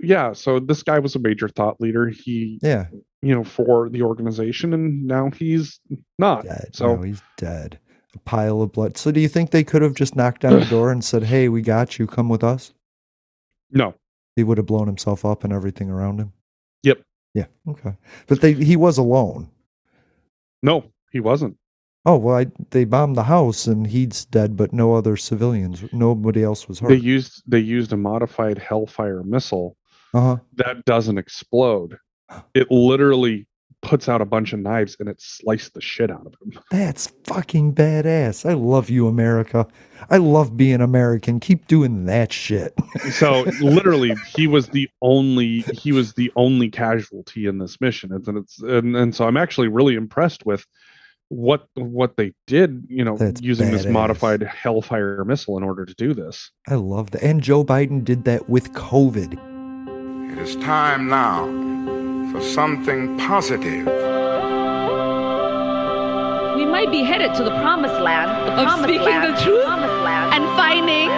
yeah, so this guy was a major thought leader. He, Yeah, you know, for the organization, and now he's not. dead. So no, he's dead. A pile of blood. So do you think they could have just knocked on the door and said, "Hey, we got you. Come with us"? no, He would have blown himself up and everything around him. Yep. Yeah. Okay. But they he was alone. no, he wasn't. Oh well, I, they bombed the house and he's dead, but no other civilians. Nobody else was hurt. They used they used a modified Hellfire missile Uh huh. that doesn't explode. It literally puts out a bunch of knives and it sliced the shit out of him. That's fucking badass. I love you, America. I love being American. Keep doing that shit. So literally, he was the only he was the only casualty in this mission, and it's and, and so I'm actually really impressed with what what they did. You know, That's using this modified Hellfire missile in order to do this. I love that. And Joe Biden did that with COVID. It is time now for something positive. We might be headed to the promised land. The Of promised speaking land, the truth promised land. and finding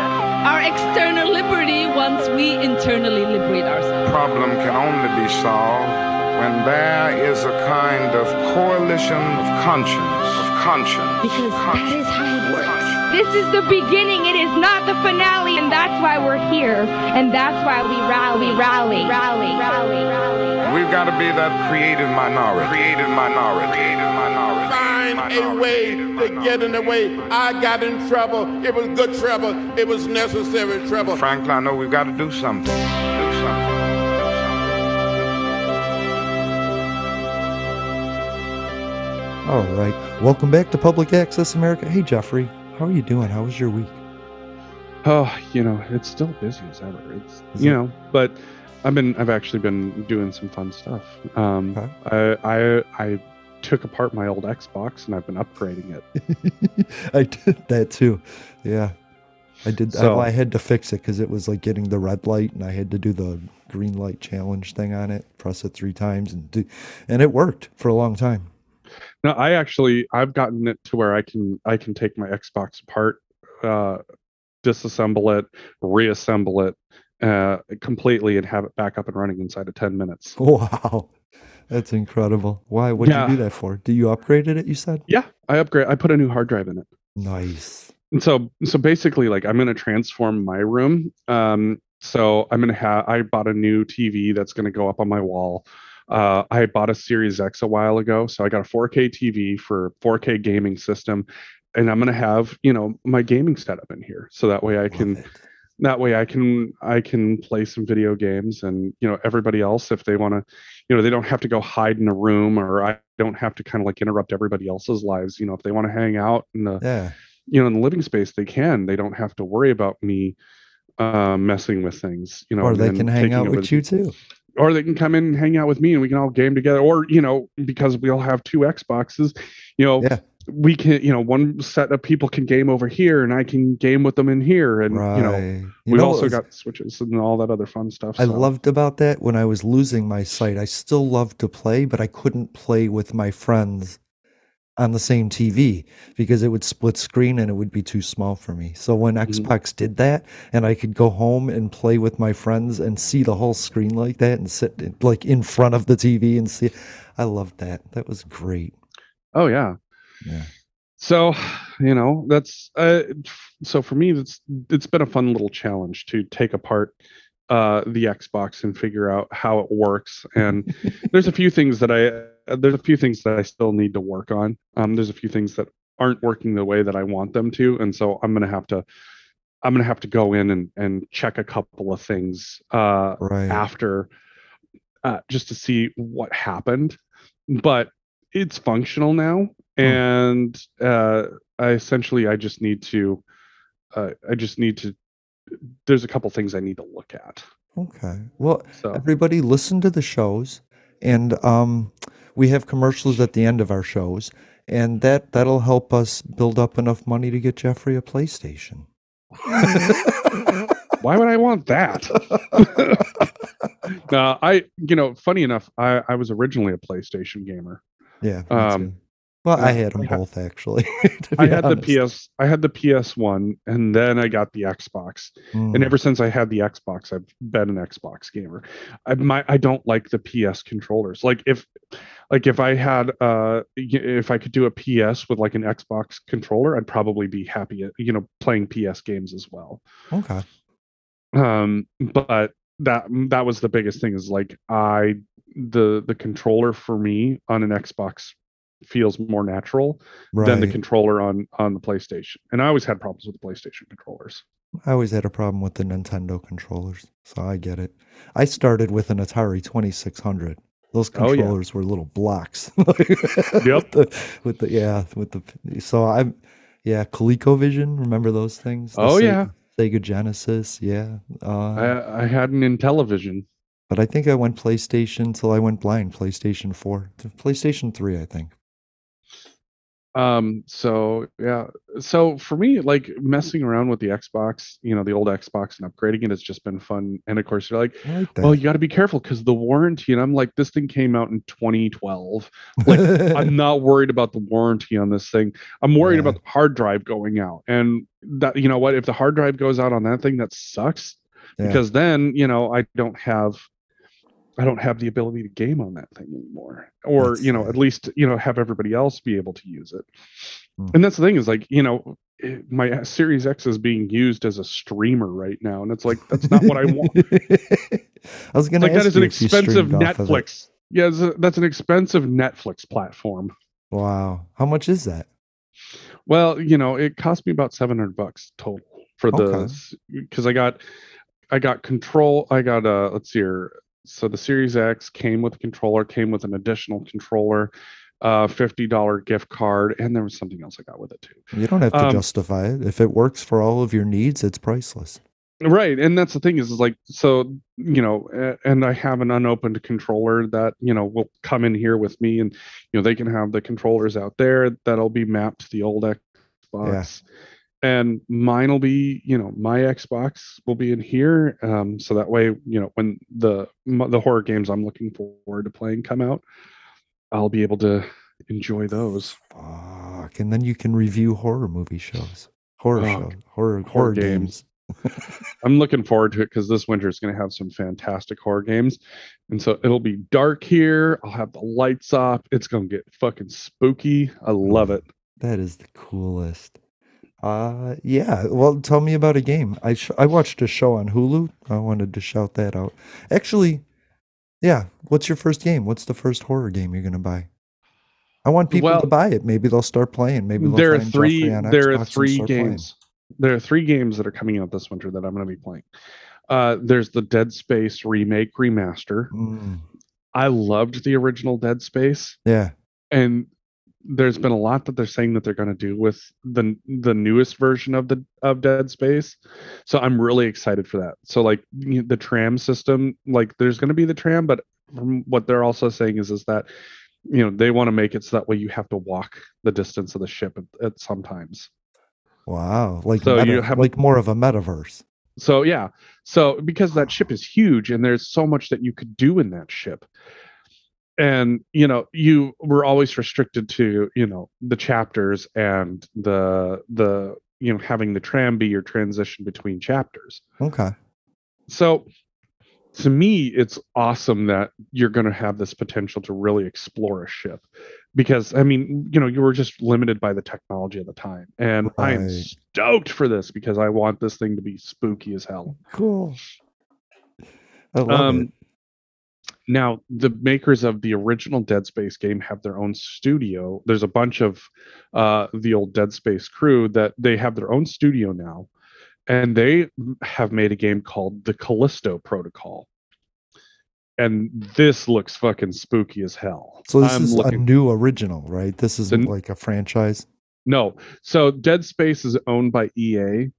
our external liberty once we internally liberate ourselves. The problem can only be solved when there is a kind of coalition of conscience. Of conscience. Because that Conscience. is how it works. Conscience. This is the beginning. It is not the finale, and that's why we're here, and that's why we rally, rally, rally, rally, rally. We've got to be that creative minority. Creative minority. Creative minority. find a way Creative to get in the way. I got in trouble. It was good trouble. It was necessary trouble. Franklin, I know we've got to do something. Do something. Do something. All right. Welcome back to Public Access America. Hey, Jeffrey. How are you doing? How was your week? Oh, you know, it's still busy as ever. It's Is you it? know, but I've been I've actually been doing some fun stuff. Um, Okay. I I I took apart my old Xbox and I've been upgrading it. I did that too. Yeah. I did. I, So- well, I had to fix it because it was like getting the red light, and I had to do the green light challenge thing on it. Press it three times, and do, and it worked for a long time. No, I actually I've gotten it to where I can I can take my Xbox apart, uh, disassemble it, reassemble it uh, completely, and have it back up and running inside of ten minutes. Wow, that's incredible. Why? What did Yeah. you do that for? Do you upgraded it? You said Yeah, I upgrade. I put a new hard drive in it. nice. And so so basically like I'm gonna transform my room. Um so I'm gonna have I bought a new TV that's gonna go up on my wall. Uh I bought a Series X a while ago, so I got a 4K TV for 4K gaming system. And I'm gonna have, you know, my gaming setup in here. So that way I can that way I can I can play some video games and you know everybody else if they want to you know they don't have to go hide in a room or I don't have to kind of like interrupt everybody else's lives you know if they want to hang out in the Yeah, you know in the living space they can they don't have to worry about me uh, messing with things you know or they can hang out with you too. Or they can come in and hang out with me and we can all game together or you know because we all have two xboxes you know Yeah. we can you know one set of people can game over here and i can game with them in here and right. you know You we've know also was- got switches and all that other fun stuff I loved about that when I was losing my sight. I still loved to play, but I couldn't play with my friends on the same TV because it would split screen and it would be too small for me. So when Mhm. Xbox did that and I could go home and play with my friends and see the whole screen like that and sit like in front of the TV and see I loved that. That was great. oh yeah Yeah. so you know that's uh so for me that's it's been a fun little challenge to take apart uh the xbox and figure out how it works and there's a few things that i there's a few things that i still need to work on. Um there's a few things that aren't working the way that i want them to and so i'm gonna have to i'm gonna have to go in and and check a couple of things uh Right. after uh, just to see what happened. But it's functional now and uh, I essentially I just need to uh, I just need to there's a couple things I need to look at. Okay. Well, so. everybody listen to the shows and um we have commercials at the end of our shows and that that'll help us build up enough money to get Jeffrey a PlayStation. why would I want that no I you know funny enough I I was originally a PlayStation gamer Yeah. Um. Well, I had them I ha- both actually. I had honest. the PS. I had the PS One, and then I got the Xbox. Mm. And ever since I had the Xbox, I've been an Xbox gamer. I my I don't like the PS controllers. Like if like if I had uh if I could do a PS with like an Xbox controller, I'd probably be happy at, you know, playing PS games as well. okay. Um but that that was the biggest thing is like I the the controller for me on an Xbox feels more natural Right. than the controller on on the PlayStation. And I always had problems with the PlayStation controllers. I always had a problem with the Nintendo controllers, so I get it. I started with an Atari 2600. Those Oh, yeah. controllers were little blocks. With the, with the yeah, with the so I'm yeah, ColecoVision. Remember those things? The Oh, Se- yeah. Sega Genesis. Yeah. Uh, I I had an Intellivision. but I think I went PlayStation till I went blind. PlayStation 4, PlayStation 3, I think. Um, so yeah, so for me, like messing around with the Xbox, you know, the old Xbox and upgrading it has just been fun. And of course, you're like, like well, you got to be careful because the warranty. And I'm like, this thing came out in 2012. Like, I'm not worried about the warranty on this thing. I'm worried Yeah. about the hard drive going out. And that, you know what? If the hard drive goes out on that thing, that sucks Yeah. because then, you know, I don't have. I don't have the ability to game on that thing anymore, or That's you know, at least you know, have everybody else be able to use it. Hmm. And that's the thing is like, you know, it- my uh, Series X is being used as a streamer right now, and it's like that's not what I want. I was going to like that is an expensive off of. Netflix. Yeah, that's an expensive Netflix platform. Wow. How much is that? Well, you know, it cost me about seven hundred bucks total for the Okay. because I got I got control. I got a let's see here. So the Series X came with a controller, came with an additional controller, uh, fifty dollar gift card, and there was something else I got with it too. You don't have to Um, justify it. If it works for all of your needs, it's priceless. Right, and that's the thing is, is like so you know, and I have an unopened controller that you know will come in here with me, and you know they can have the controllers out there that'll be mapped to the old Xbox, and mine will be you know my Xbox will be in here, um, so that way you know when the the horror games I'm looking forward to playing come out, I'll be able to enjoy those. Fuck. And then you can review horror movie shows. Horror Oh, shows. Horror horror, horror games. I'm looking forward to it because this winter is going to have some fantastic horror games. And so it'll be dark here. I'll have the lights off. It's going to get fucking spooky. I love it. That is the coolest. Uh yeah. Well, tell me about a game. I sh- I watched a show on Hulu. I wanted to shout that out. Actually, yeah. What's your first game? What's the first horror game you're gonna buy? I want people Well- to buy it. Maybe they'll start playing.Maybe they'll There are three there Xbox are three start playing. games. There are three games that are coming out this winter that I'm going to be playing. Uh, there's the Dead Space remake remaster. Mm, I loved the original Dead Space. yeah. and there's been a lot that they're saying that they're going to do with the the newest version of the of Dead Space. So I'm really excited for that. So like you know, the tram system, like there's going to be the tram, but from what they're also saying is is that you know they want to make it so that way you have to walk the distance of the ship at, at sometimes. Wow. Like So meta- you have- like more of a metaverse. So yeah, so because that ship is huge and there's so much that you could do in that ship. And you know, you were always restricted to, you know, the chapters and the the you know, having the tram be your transition between chapters. Okay. So to me, it's awesome that you're going to have this potential to really explore a ship because I mean, you know, you were just limited by the technology at the time. And I am stoked for this because I want this thing to be spooky as hell. Cool. I love Um, it. Now, the makers of the original Dead Space game have their own studio. There's a bunch of uh, the old Dead Space crew that they have their own studio now, and they have made a game called the Callisto Protocol. And this looks fucking spooky as hell. So this I'm is a new original, right? This isn't n- like a franchise. No. So Dead Space is owned by EA.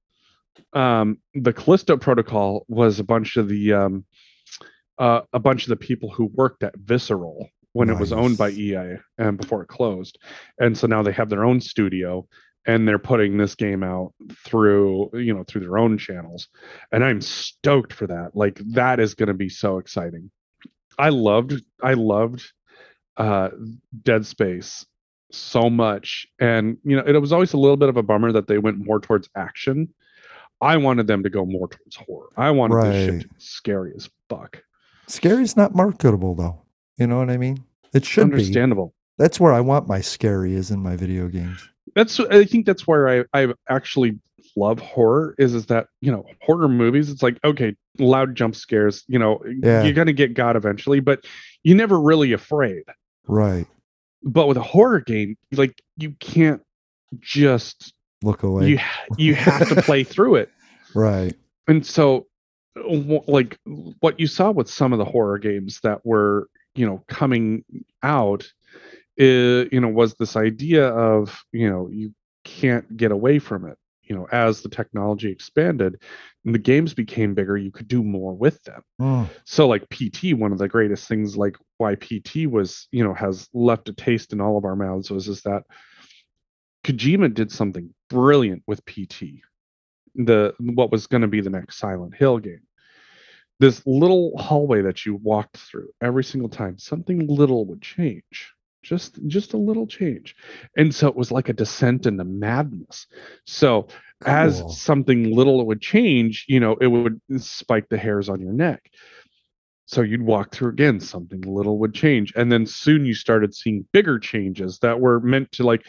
Um, the Callisto Protocol was a bunch of the um, uh, a bunch of the people who worked at Visceral when it was owned by EA and before it closed. And so now they have their own studio and they're putting this game out through you know through their own channels. And i'm stoked for that. Like that is going to be so exciting. I loved i loved uh dead space so much. And you know it was always a little bit of a bummer that they went more towards action. I wanted them to go more towards horror. I wanted this shit to be scary as fuck Scary's not marketable though. You know what I mean? It should be. understandable That's where I want my scary is in my video games. that's i think that's where i i actually love horror is is that you know horror movies it's like okay loud jump scares you know Yeah. you're gonna get god eventually but you're never really afraid Right. but with a horror game like you can't just Look away. you you have to play through it right. and so like what you saw with some of the horror games that were you know coming out you know was this idea of you know you can't get away from it. You know as the technology expanded and the games became bigger you could do more with them. Mm, so like pt one of the greatest things like why pt was you know has left a taste in all of our mouths was is that kojima did something brilliant with pt the what was going to be the next silent hill game. This little hallway that you walked through every single time something little would change. Just just a little change. And so it was like a descent into madness. So Cool. as something little would change you know it would spike the hairs on your neck. So you'd walk through again something little would change. And then soon you started seeing bigger changes that were meant to like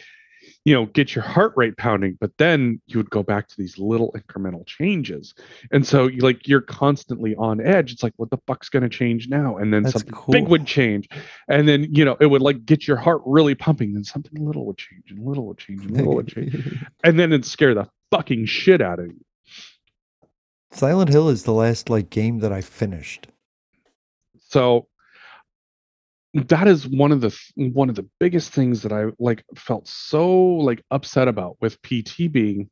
you know get your heart rate pounding but then you would go back to these little incremental changes. And so you like you're constantly on edge. It's like what the fuck's going to change now? And then That's something big would change. And then you know it would like get your heart really pumping then something little would change and little would change and little would change. And then it'd scare the fucking shit out of you. Silent Hill is the last like game that I finished. so that is one of the th- one of the biggest things that i like felt so like upset about with pt being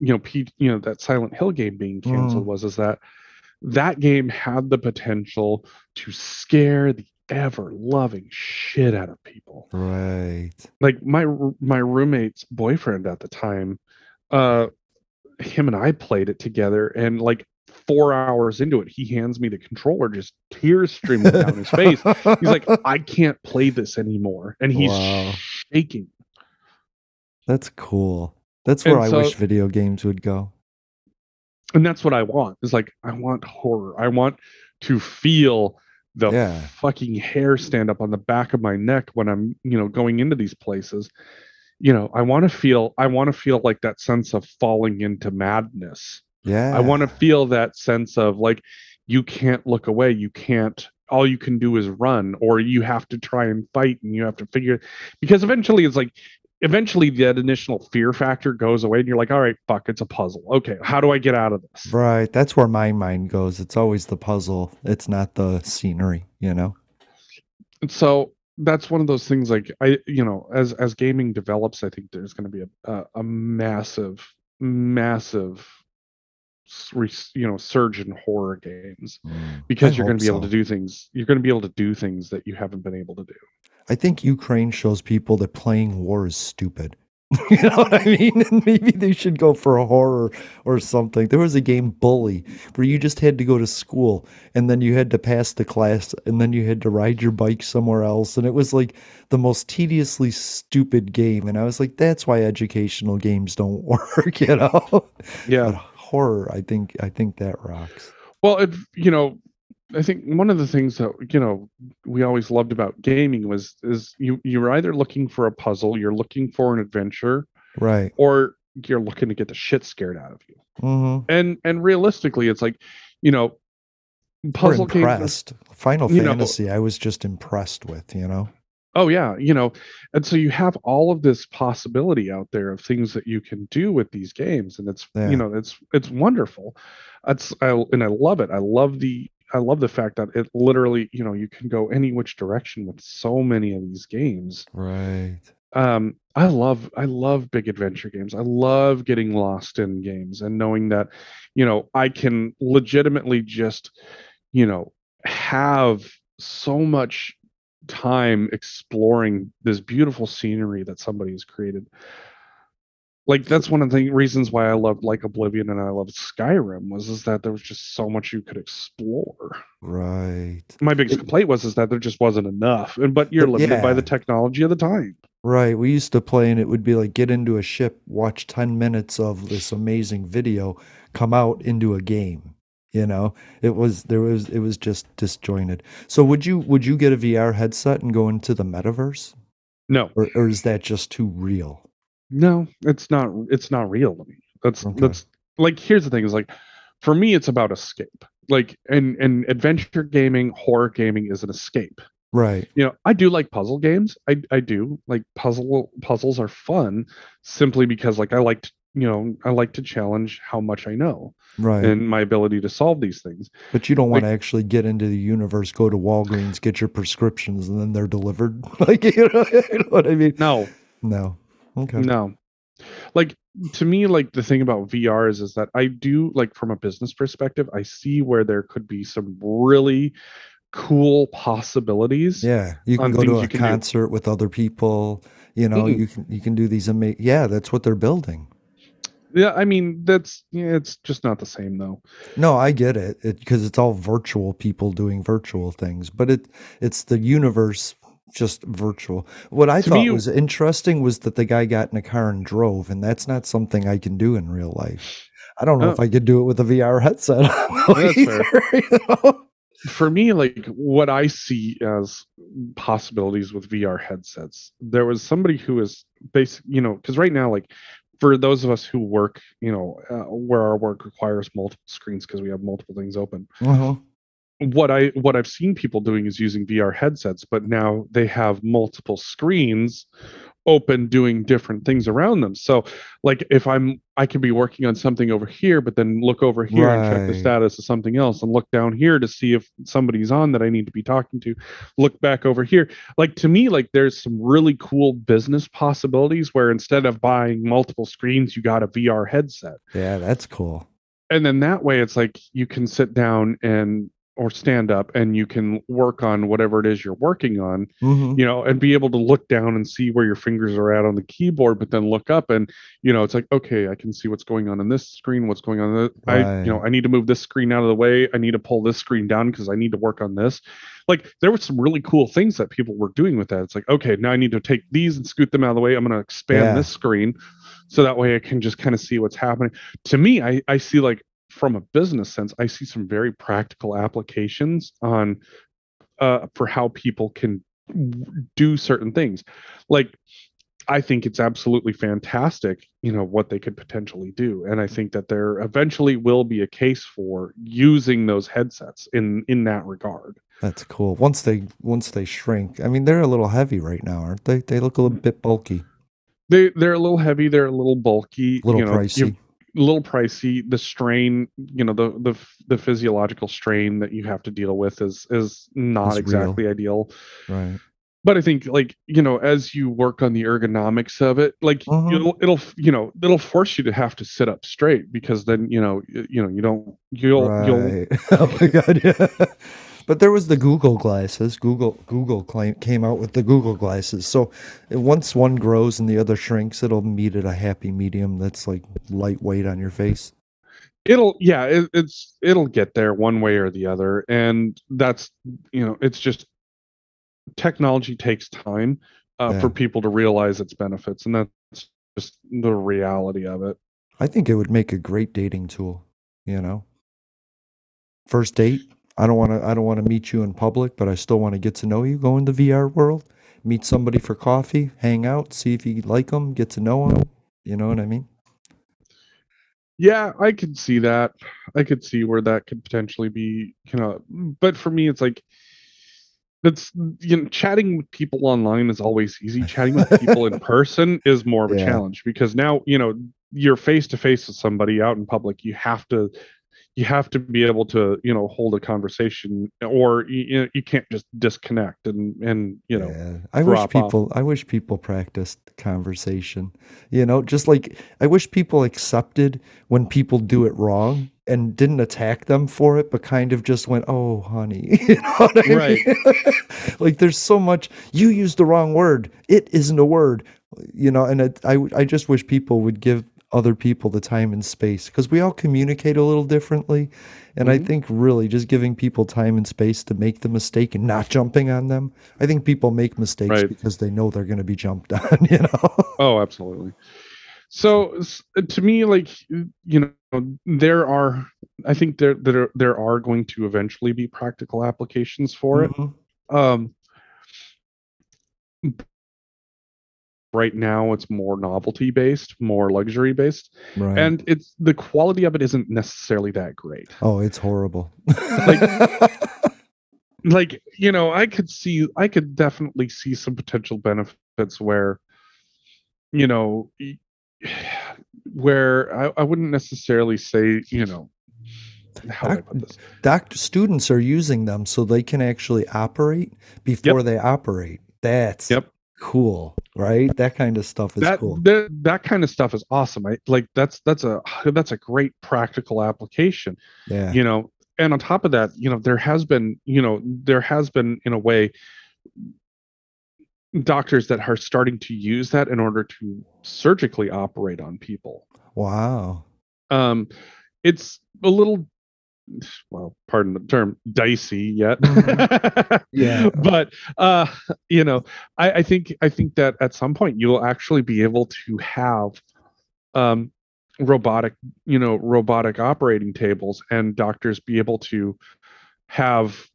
you know p you know that silent hill game being canceled Mm. was is that that game had the potential to scare the ever loving shit out of people Right. like my my roommate's boyfriend at the time uh him and i played it together and like four hours into it he hands me the controller just tears streaming down his face he's like i can't play this anymore and he's Wow. shaking That's cool. That's where And I so- wish video games would go. and that's what i want is like i want horror i want to feel the Yeah. fucking hair stand up on the back of my neck when i'm you know going into these places you know i want to feel i want to feel like that sense of falling into madness Yeah. I want to feel that sense of like you can't look away, you can't all you can do is run or you have to try and fight and you have to figure because eventually it's like eventually that initial fear factor goes away and you're like all right fuck it's a puzzle okay how do i get out of this Right. That's where my mind goes. It's always the puzzle. It's not the scenery, you know? and so that's one of those things like i you know as as gaming develops i think there's going to be a, a a massive massive you know surge in horror games mm, because I you're going to be able to do things you're going to be able to do things that you haven't been able to do I think Ukraine shows people that playing war is stupid. you know what I mean? And maybe they should go for a horror or something. There was a game Bully where you just had to go to school and then you had to pass the class and then you had to ride your bike somewhere else. And it was like the most tediously stupid game. And I was like, that's why educational games don't work, you know? Yeah horror, I think I think that rocks. well it you know i think one of the things that you know we always loved about gaming was is you you're either looking for a puzzle you're looking for an adventure Right. or you're looking to get the shit scared out of you hmm and and realistically it's like you know We're puzzle games impressed. Final you know- Fantasy, I was just impressed with, you know? Oh yeah, you know, and so you have all of this possibility out there of things that you can do with these games, and it's Yeah. you know it's it's wonderful. That's I and I love it. I love the I love the fact that it literally you know you can go any which direction with so many of these games. Right. Um, I love I love big adventure games. I love getting lost in games and knowing that you know I can legitimately just you know have so much time exploring this beautiful scenery that somebody has created. Like that's one of the reasons why I loved like Oblivion and I loved Skyrim was is that there was just so much you could explore. Right. My biggest complaint was is that there just wasn't enough. And but you're limited by the technology of the time. Right. We used to play and it would be like get into a ship, watch 10 minutes of this amazing video, come out into a game. You know, it was there was it was just disjointed. So would you would you get a VR headset and go into the metaverse? No, Or or is that just too real? no, it's not. It's not real to me. That's Okay. that's like. Here's the thing: is like, for me, it's about escape. Like, and and adventure gaming, horror gaming is an escape. Right. you know i do like puzzle games i i do like puzzle puzzles are fun simply because like i like to you know i like to challenge how much i know Right. and my ability to solve these things but you don't want like- to actually get into the universe, go to Walgreens, get your prescriptions and then they're delivered. like you know, you know what I mean? no No. Okay. no like to me like the thing about vr is is that i do like from a business perspective i see where there could be some really cool possibilities Yeah, you can go to a can do. concert with other people. You know, Mm. you can you can do these amazing. Yeah, that's what they're building. Yeah i mean that's yeah, it's just not the same though No, I get it because it's all virtual people doing virtual things, but it it's the universe just virtual. What I To thought me- was interesting was that the guy got in a car and drove, and that's not something I can do in real life. I don't know Oh. if I could do it with a VR headset. That's fair. either, you know? for me like what i see as possibilities with vr headsets there was somebody who is basic you know because right now like for those of us who work you know uh, where our work requires multiple screens because we have multiple things open Uh-huh. what i what i've seen people doing is using vr headsets but now they have multiple screens open doing different things around them. So like if i'm i could be working on something over here but then look over here and check the status of something else and look down here to see if somebody's on that i need to be talking to. Look back over here. Like to me like there's some really cool business possibilities where instead of buying multiple screens you got a vr headset. Yeah, that's cool. and then that way it's like you can sit down and or stand up and you can work on whatever it is you're working on Mhm. you know and be able to look down and see where your fingers are at on the keyboard but then look up and you know it's like okay i can see what's going on in this screen what's going on the, i you know i need to move this screen out of the way. I need to pull this screen down because i need to work on this. Like there were some really cool things that people were doing with that. It's like okay now i need to take these and scoot them out of the way. I'm going to expand Yeah. this screen so that way i can just kind of see what's happening. To me i i see like from a business sense i see some very practical applications on uh for how people can do certain things like i think it's absolutely fantastic you know what they could potentially do and i think that there eventually will be a case for using those headsets in in that regard That's cool. Once they once they shrink, I mean, they're a little heavy right now, aren't they? They look a little bit bulky, they they're a little heavy they're a little bulky a little you know, pricey. A little pricey the strain you know the the the physiological strain that you have to deal with is is not Is real. exactly ideal Right. but I think like you know as you work on the ergonomics of it, like Mhm. it'll it'll you know it'll force you to have to sit up straight because then you know you know you don't you'll you'll oh my god, yeah. But there was the Google glasses. Google Google claim, came out with the Google glasses. So once one grows and the other shrinks, it'll meet at a happy medium that's like lightweight on your face. it'll yeah it, it's it'll get there one way or the other and that's you know it's just technology takes time uh, for people to realize its benefits and that's just the reality of it I think it would make a great dating tool, you know. First date, I don't want to I don't want to meet you in public, but I still want to get to know you, go in the VR world, meet somebody for coffee, hang out, see if you like them, get to know them, you know what I mean? Yeah, I could see that. I could see where that could potentially be, you know, but for me, it's like that's you know, chatting with people online is always easy. Chatting with people in person is more of a Yeah. challenge because now, you know, you're face to face with somebody out in public. You have to you have to be able to, you know, hold a conversation or you, you can't just disconnect and and, you know, yeah. I wish drop off. people I wish people practiced conversation. You know, just like I wish people accepted when people do it wrong and didn't attack them for it, but kind of just went, "Oh, honey," you know what I Right. mean? like, there's so much. You used the wrong word. It isn't a word, you know. And it, I, I just wish people would give other people the time and space because we all communicate a little differently. And I Mhm. think really just giving people time and space to make the mistake and not jumping on them. I think people make mistakes Right. because they know they're going to be jumped on, you know? Oh, absolutely. So to me, like you know, there are. I think there there there are going to eventually be practical applications for it. Mhm. Um, right now, it's more novelty based, more luxury based, Right. and it's the quality of it isn't necessarily that great. oh, it's horrible. like like you know i could see i could definitely see some potential benefits where you know where i, I wouldn't necessarily say you know how do I Doc- put this? Doctor students are using them so they can actually operate before they operate. That's Yep. Cool, right? That kind of stuff is that, cool. that that kind of stuff is awesome i like that's that's a that's a great practical application yeah. you know and on top of that you know there has been you know there has been in a way doctors that are starting to use that in order to surgically operate on people Wow. um it's a little well pardon the term dicey yet Yeah. but uh you know I, I think i think that at some point you'll actually be able to have um robotic you know robotic operating tables and doctors be able to have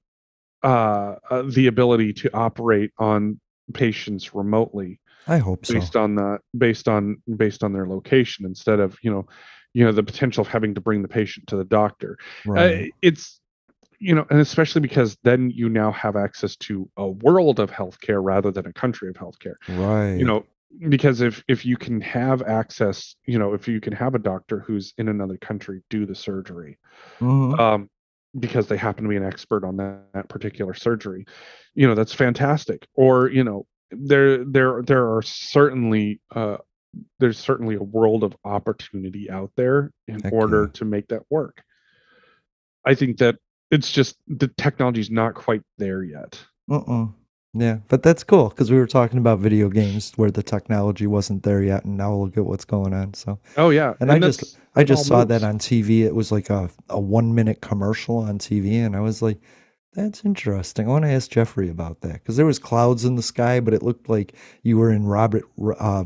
uh, uh the ability to operate on patients remotely I hope so. based on the based on based on their location instead of you know you know the potential of having to bring the patient to the doctor Right. uh, it's you know and especially because then you now have access to a world of healthcare rather than a country of healthcare right. you know because if if you can have access you know if you can have a doctor who's in another country do the surgery Mhm. um because they happen to be an expert on that, that particular surgery you know that's fantastic or you know there there there are certainly uh there's certainly a world of opportunity out there in Heck order yeah. to make that work i think that it's just the technology's not quite there yet Uh-uh. Yeah, but that's cool because we were talking about video games where the technology wasn't there yet, and now look at what's going on. So, oh yeah and, I just I just saw that on TV. It was like a a one minute commercial on TV, and I was like, "That's interesting." I want to ask Jeffrey about that because there was clouds in the sky, but it looked like you were in Robert uh,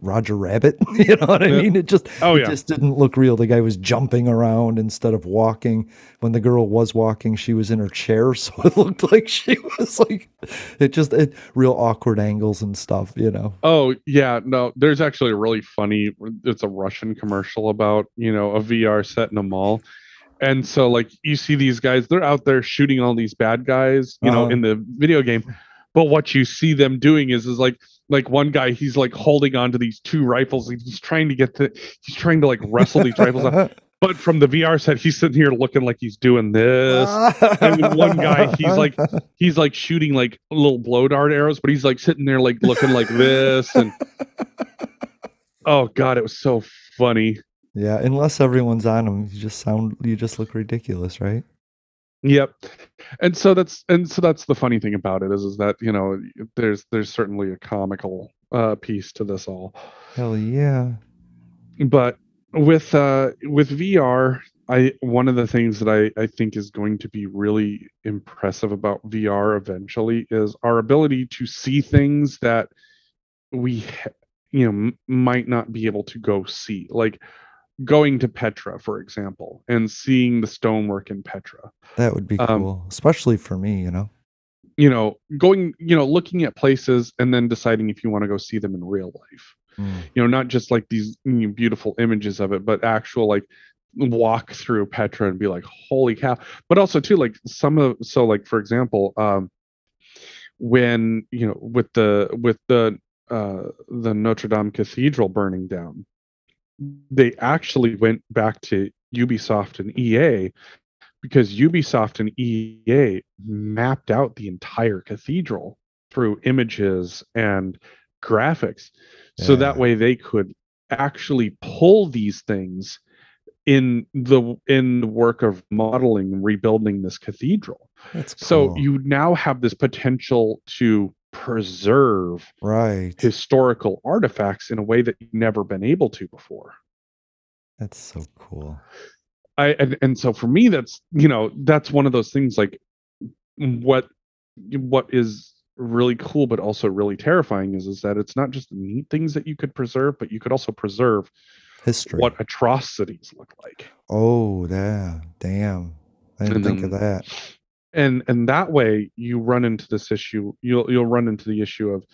Roger Rabbit. you know what I mean? It just Oh, it yeah. just didn't look real. The guy was jumping around instead of walking. When the girl was walking, she was in her chair, so it looked like she was like it just it real awkward angles and stuff. You know? Oh yeah, no. There's actually a really funny. It's a Russian commercial about you know a VR set in a mall, and so like you see these guys, they're out there shooting all these bad guys, you know, Uh-huh. in the video game. But what you see them doing is is like like one guy, he's like holding on to these two rifles, he's trying to get to, he's trying to like wrestle these rifles out. But from the VR set, he's sitting here looking like he's doing this. and one guy, he's like he's like shooting like little blow dart arrows, but he's like sitting there like looking like this and oh god, it was so funny. yeah. Unless everyone's on them, you just sound you just look ridiculous, right? Yep. And so that's and so that's the funny thing about it is is that, you know, there's there's certainly a comical uh piece to this all. Hell yeah. But with uh with VR, I one of the things that I I think is going to be really impressive about VR eventually is our ability to see things that we you know m- might not be able to go see like going to Petra for example and seeing the stonework in Petra That would be Um, cool, especially for me. You know? you know going you know looking at places and then deciding if you want to go see them in real life Mm. you know not just like these you know, beautiful images of it but actual like walk through petra and be like holy cow but also too like some of so like for example um when you know with the with the uh the notre dame cathedral burning down they actually went back to ubisoft and ea because ubisoft and ea mapped out the entire cathedral through images and graphics. So that way they could actually pull these things in the in the work of modeling rebuilding this cathedral. That's so you now have this potential to preserve right. historical artifacts in a way that you've never been able to before That's so cool. I and, and so for me that's you know that's one of those things like what what is really cool but also really terrifying is is that it's not just the neat things that you could preserve but you could also preserve History. what atrocities look like Oh, yeah. Damn. I didn't And think of that. And and that way you run into this issue you'll you'll run into the issue of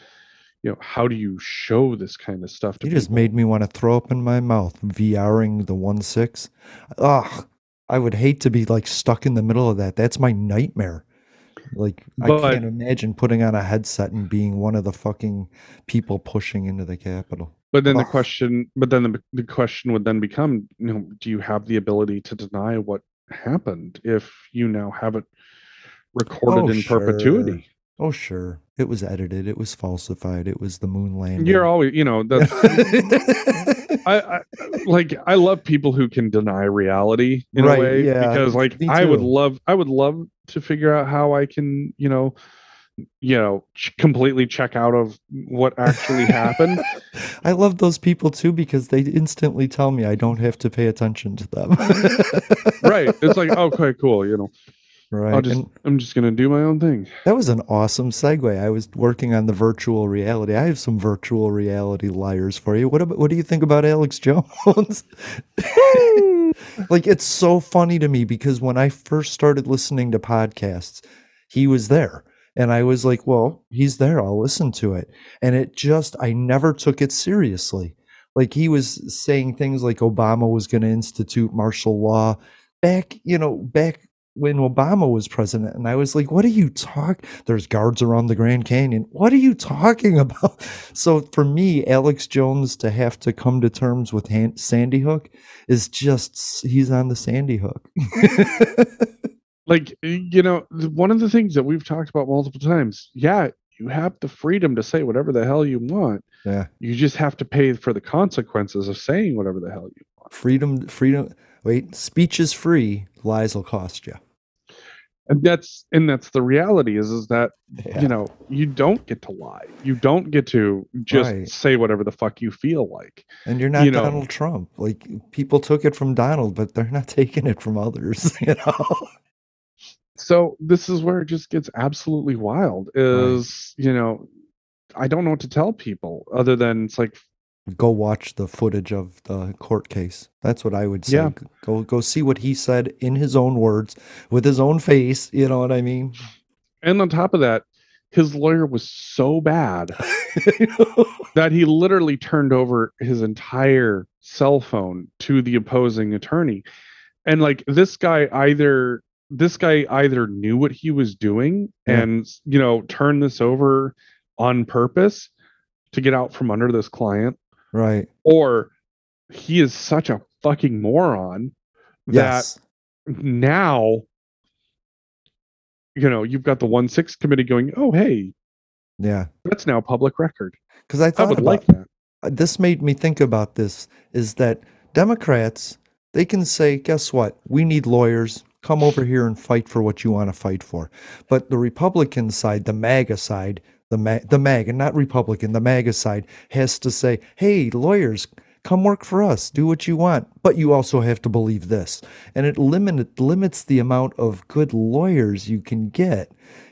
you know how do you show this kind of stuff to You just made me want to throw up in my mouth. VRing the one six. Ugh. I would hate to be like stuck in the middle of that. That's my nightmare. Like I can't imagine putting on a headset and being one of the fucking people pushing into the Capitol. But then the question, but then the, the question would then become, you know, do you have the ability to deny what happened if you now have it recorded Oh, in sure. perpetuity? Oh sure, it was edited. It was falsified. It was the moon landing. You're always, you know, that's I, I like I love people who can deny reality in Right, a way yeah, because like I would love I would love to figure out how I can, you know, you know, ch- completely check out of what actually happened. I love those people too because they instantly tell me I don't have to pay attention to them. right. It's like, okay, cool, you know. Right. I'll just and I'm just gonna do my own thing. that was an awesome segue. I was working on the virtual reality. I have some virtual reality liars for you. What about what do you think about Alex Jones? like it's so funny to me because when I first started listening to podcasts, he was there. And I was like, well, he's there. I'll listen to it. And it just, I never took it seriously. Like he was saying things like Obama was going to institute martial law back, you know, back when Obama was president. And I was like, what are you talking? There's guards around the Grand Canyon. What are you talking about? So for me, Alex Jones to have to come to terms with Han- Sandy Hook is just, he's on the Sandy Hook. like you know one of the things that we've talked about multiple times yeah you have the freedom to say whatever the hell you want yeah. you just have to pay for the consequences of saying whatever the hell you want Freedom, freedom. Wait, speech is free. Lies will cost you. and that's and that's the reality is is that Yeah. you know you don't get to lie you don't get to just Right. say whatever the fuck you feel like And you're not you know- Donald Trump. Like people took it from Donald, but they're not taking it from others. You know. so this is where it just gets absolutely wild is you know i don't know what to tell people other than it's like Go watch the footage of the court case. That's what I would say. Yeah. Go go see what he said in his own words, with his own face. You know what I mean? and on top of that his lawyer was so bad that he literally turned over his entire cell phone to the opposing attorney and like this guy either this guy either knew what he was doing Yeah. and you know turned this over on purpose to get out from under this client right. or he is such a fucking moron that Yes. now you know you've got the one six committee going oh hey Yeah. that's now public record Because I i thought would about like that uh, this made me think about this is that Democrats they can say guess what we need lawyers come over here and fight for what you want to fight for but the Republican side the MAGA side the Ma- the MAGA not Republican the MAGA side has to say hey lawyers come work for us. Do what you want. But you also have to believe this. And it limit limits the amount of good lawyers you can get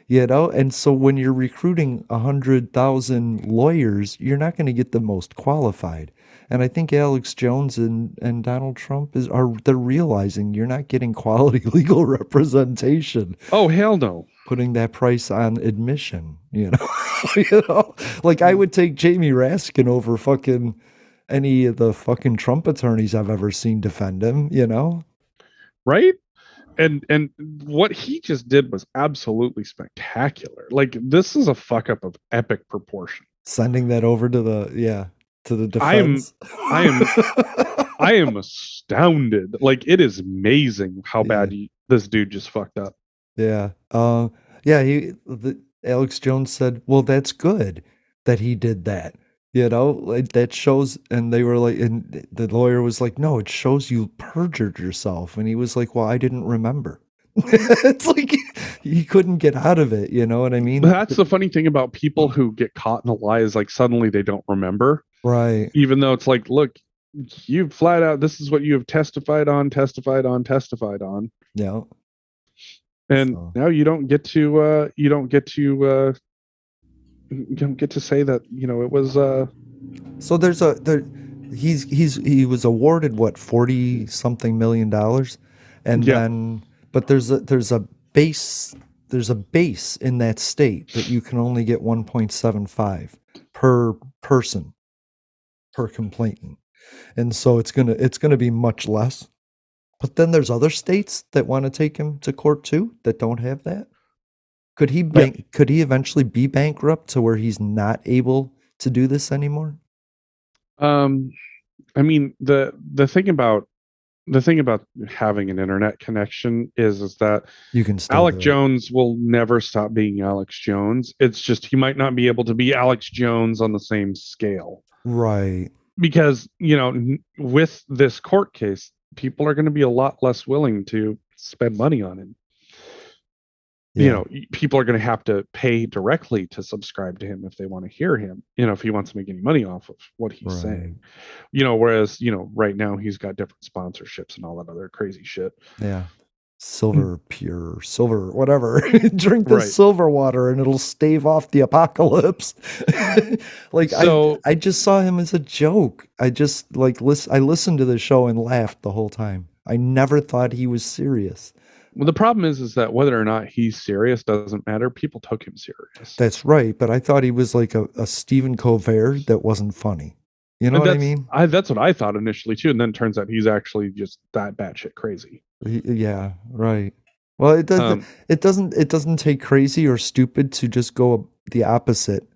you know? And so when you're recruiting a hundred thousand lawyers you're not going to get the most qualified. And i think alex jones and, and donald trump is are they're realizing you're not getting quality legal representation. Oh hell no. Putting that price on admission you know you know? Like i would take jamie raskin over fucking any of the fucking trump attorneys i've ever seen defend him you know? Right? And and what he just did was absolutely spectacular. Like this is a fuck up of epic proportion. Sending that over to the yeah to the I am- defense. I am- i am astounded. Like it is amazing how bad he, this dude just fucked up. Yeah. Uh, yeah. He, the, Alex Jones said, well, that's good that he did that. You know, like that shows. And they were like, and the lawyer was like, no, it shows you perjured yourself. And he was like, well, I didn't remember. it's like he couldn't get out of it. You know what I mean? that's the funny thing about people who get caught in a lie is like suddenly they don't remember right. even though it's like look you flat out this is what you have testified on, testified on, testified on. Yeah. And So- now you don't get to uh you don't get to uh you don't get to say that, you know, it was uh So there's a there he's he's he was awarded what 40 something million dollars and Yeah. then but there's a there's a base there's a base in that state that you can only get 1.75 per person per complainant. And so it's to it's going to be much less. But then there's other states that want to take him to court too that don't have that. Could he bank could he eventually be bankrupt to where he's not able to do this anymore? Um, I mean the the thing about the thing about having an internet connection is is that You can Alex. Jones will never stop being Alex Jones. It's just he might not be able to be Alex Jones on the same scale Right. because you know with this court case, people are going to be a lot less willing to spend money on him. you know people are going to have to pay directly to subscribe to him if they want to hear him you know if he wants to make any money off of what he's Right. saying you know whereas you know right now he's got different sponsorships and all that other crazy shit Yeah. Silver hmm. pure, silver, whatever. Drink the Right. silver water and it'll stave off the apocalypse. like So- I I just saw him as a joke. I just like listen I listened to the show and laughed the whole time. I never thought he was serious. well the problem is is that whether or not he's serious doesn't matter people took him serious That's right, but I thought he was like a, a Stephen Colbert that wasn't funny. You know what I mean? I, that's what i thought initially too and then it turns out he's actually just that batshit crazy yeah, right. Well, it doesn't Um, it doesn't it doesn't take crazy or stupid to just go the opposite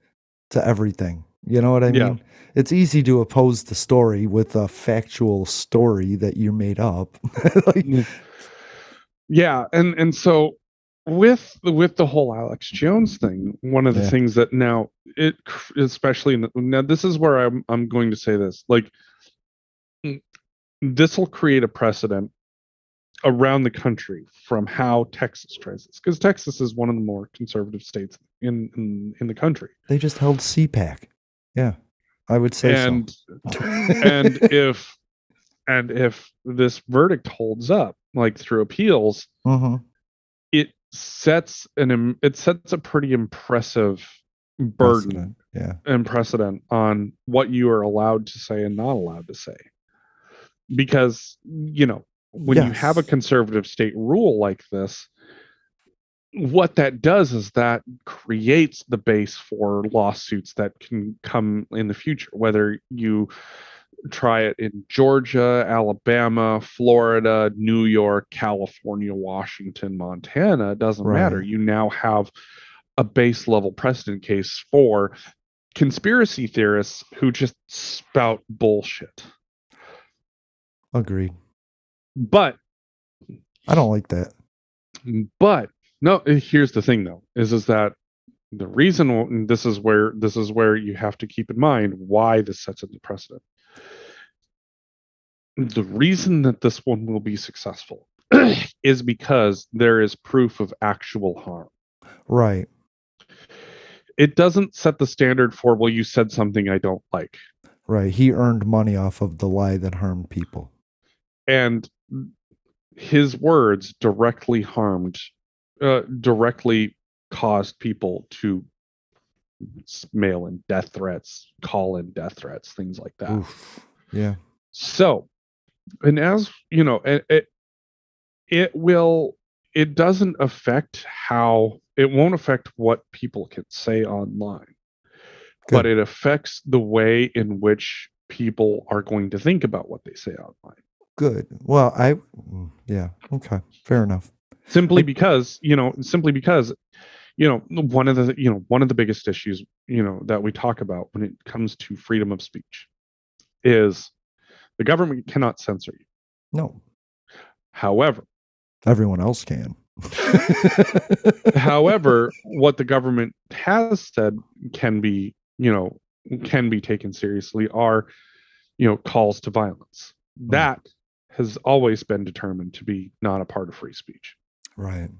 to everything. You know what I Yeah. mean? It's easy to oppose the story with a factual story that you made up. like, yeah and and so with the with the whole alex jones thing one of the Yeah. things that now it especially now this is where i'm i'm going to say this like this will create a precedent around the country from how texas tries this because texas is one of the more conservative states in in, in the country they just held CPAC. Yeah. I would say and so. and if and if this verdict holds up like through appeals Mhm. it sets an it sets a pretty impressive burden Precedent. Yeah. and precedent on what you are allowed to say and not allowed to say because you know when you have a conservative state rule like this what that does is that creates the base for lawsuits that can come in the future whether you try it in Georgia, Alabama, Florida, New York, California, Washington, Montana, it doesn't matter. You now have a base level precedent case for conspiracy theorists who just spout bullshit. Agreed. But I don't like that. but no uh, here's the thing though is is that the reason this is where this is where you have to keep in mind why this sets a precedent the reason that this one will be successful is because there is proof of actual harm Right. it doesn't set the standard for well you said something i don't like Right. He earned money off of the lie that harmed people. and his words directly harmed uh, directly caused people to mail in death threats call in death threats things like that Oof. Yeah. so and as you know it, it it will it doesn't affect how it won't affect what people can say online but it affects the way in which people are going to think about what they say online Good. Well, I mm, yeah. Okay. Fair enough. simply because you know simply because you know one of the you know one of the biggest issues you know that we talk about when it comes to freedom of speech is the government cannot censor you No. however Everyone else can. however what the government has said can be you know can be taken seriously are you know calls to violence that has always been determined to be not a part of free speech right.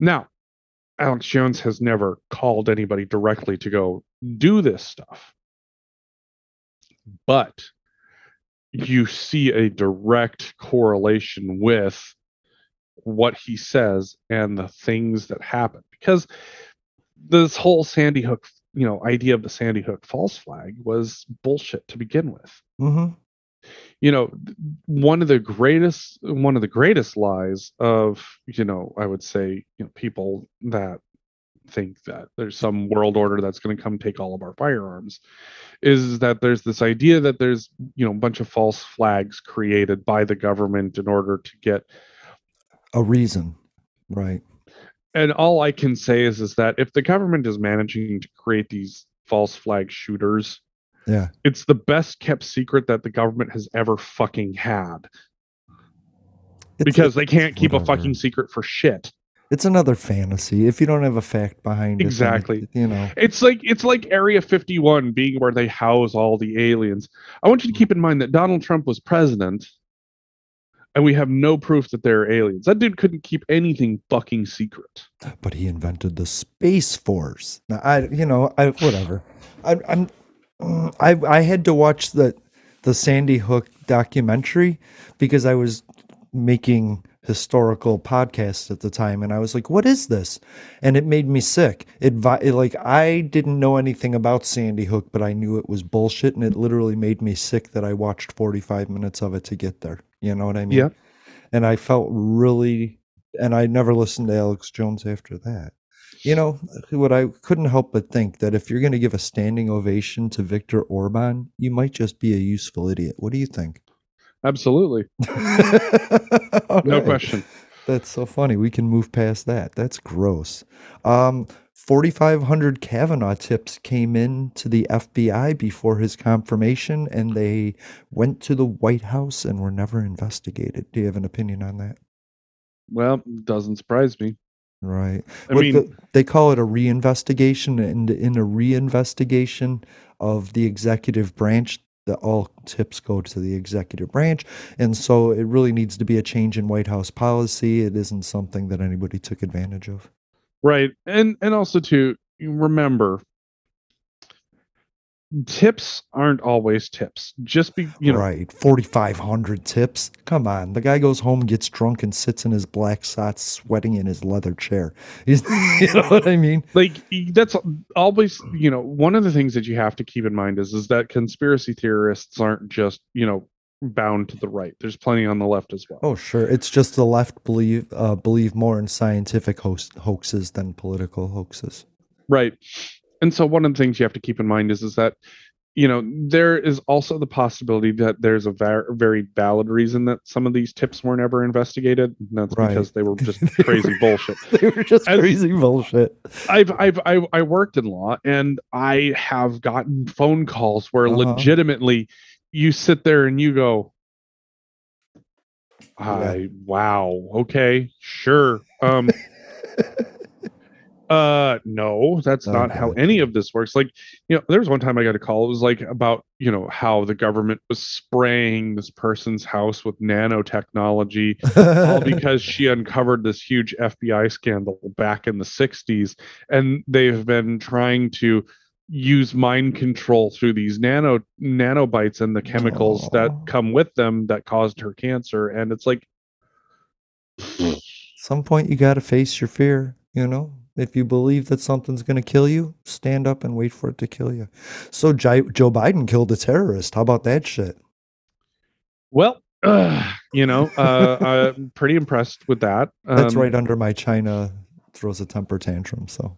Now, Alex Jones has never called anybody directly to go do this stuff. But you see a direct correlation with what he says and the things that happen because this whole sandy hook you know idea of the sandy hook false flag was bullshit to begin with hmm you know one of the greatest one of the greatest lies of you know i would say you know people that think that there's some world order that's going to come take all of our firearms is that there's this idea that there's you know a bunch of false flags created by the government in order to get A reason, right? and all i can say is is that if the government is managing to create these false flag shooters Yeah. it's the best kept secret that the government has ever fucking had It's- because they can't keep a fucking secret for shit It's another fantasy. If you don't have a fact behind it, Exactly. you know. It's like it's like Area 51 being where they house all the aliens. I want you to keep in mind that Donald Trump was president and we have no proof that they're aliens. That dude couldn't keep anything fucking secret. But he invented the space force. Now, I, you know, I whatever. I, I'm, I, I had to watch the the Sandy Hook documentary because I was making historical podcasts at the time, and I was like, "What is this?" And it made me sick. It, it like I didn't know anything about Sandy Hook, but I knew it was bullshit, and it literally made me sick that I watched 45 minutes of it to get there. You know what I mean? Yeah. And I felt really, and I never listened to Alex Jones after that. You know, what I couldn't help but think that if you're going to give a standing ovation to Viktor Orban, you might just be a useful idiot. What do you think? Absolutely. No right. question. That's so funny. We can move past that. That's gross. Um, 4,500 Kavanaugh tips came in to the FBI before his confirmation, and they went to the White House and were never investigated. Do you have an opinion on that? Well, doesn't surprise me. Right. I What mean, the- they call it a reinvestigation, and in a reinvestigation of the executive branch, the all tips go to the executive branch, and so it really needs to be a change in White House policy. It isn't something that anybody took advantage of. right. And and also to remember tips aren't always tips. Just be, you know, right. 4,500 tips. Come on. The guy goes home, gets drunk, and sits in his black socks, sweating in his leather chair. He's, you know what I mean? like that's always you know one of the things that you have to keep in mind is is that conspiracy theorists aren't just you know bound to the right there's plenty on the left as well Oh, sure. It's just the left believe uh, believe more in scientific host, hoaxes than political hoaxes. right and so one of the things you have to keep in mind is is that you know there is also the possibility that there's a ver- very valid reason that some of these tips weren't ever investigated and that's Right. because they were just crazy bullshit they were just As- crazy bullshit. I've I've I, I worked in law and I have gotten phone calls where Uh-huh. legitimately you sit there and you go I wow okay sure um uh no that's Oh, not how any of this works. Like you know there was one time I got a call it was like about you know how the government was spraying this person's house with nanotechnology all because she uncovered this huge FBI scandal back in the 60s and they've been trying to use mind control through these nano nanobites and the chemicals that come with them that caused her cancer and it's like Some point you got to face your fear, you know? If you believe that something's going to kill you, stand up and wait for it to kill you. So Jai- Joe Biden killed a terrorist. How about that shit? well uh, you know uh, i'm pretty impressed with that That's Um, right under my China throws a temper tantrum. So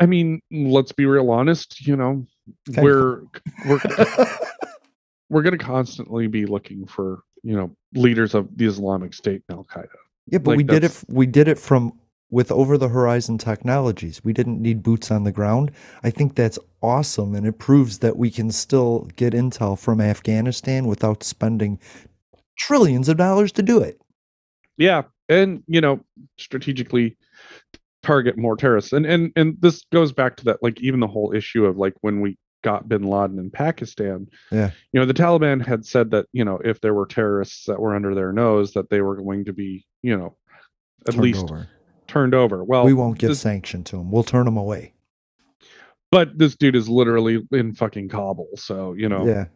I mean let's be real honest you know Okay. we're we're we're going to constantly be looking for you know leaders of the islamic state and al-qaeda Yeah, but Like, we did it. We did it from with over the horizon technologies. We didn't need boots on the ground. I think that's awesome, and it proves that we can still get intel from Afghanistan without spending trillions of dollars to do it. yeah and you know strategically target more terrorists and and and this goes back to that like even the whole issue of like when we got bin laden in pakistan Yeah. you know the taliban had said that you know if there were terrorists that were under their nose that they were going to be you know at Turned least over. Turned over well we won't give this- sanction to them. We'll turn them away. but this dude is literally in fucking kabul so you know Yeah.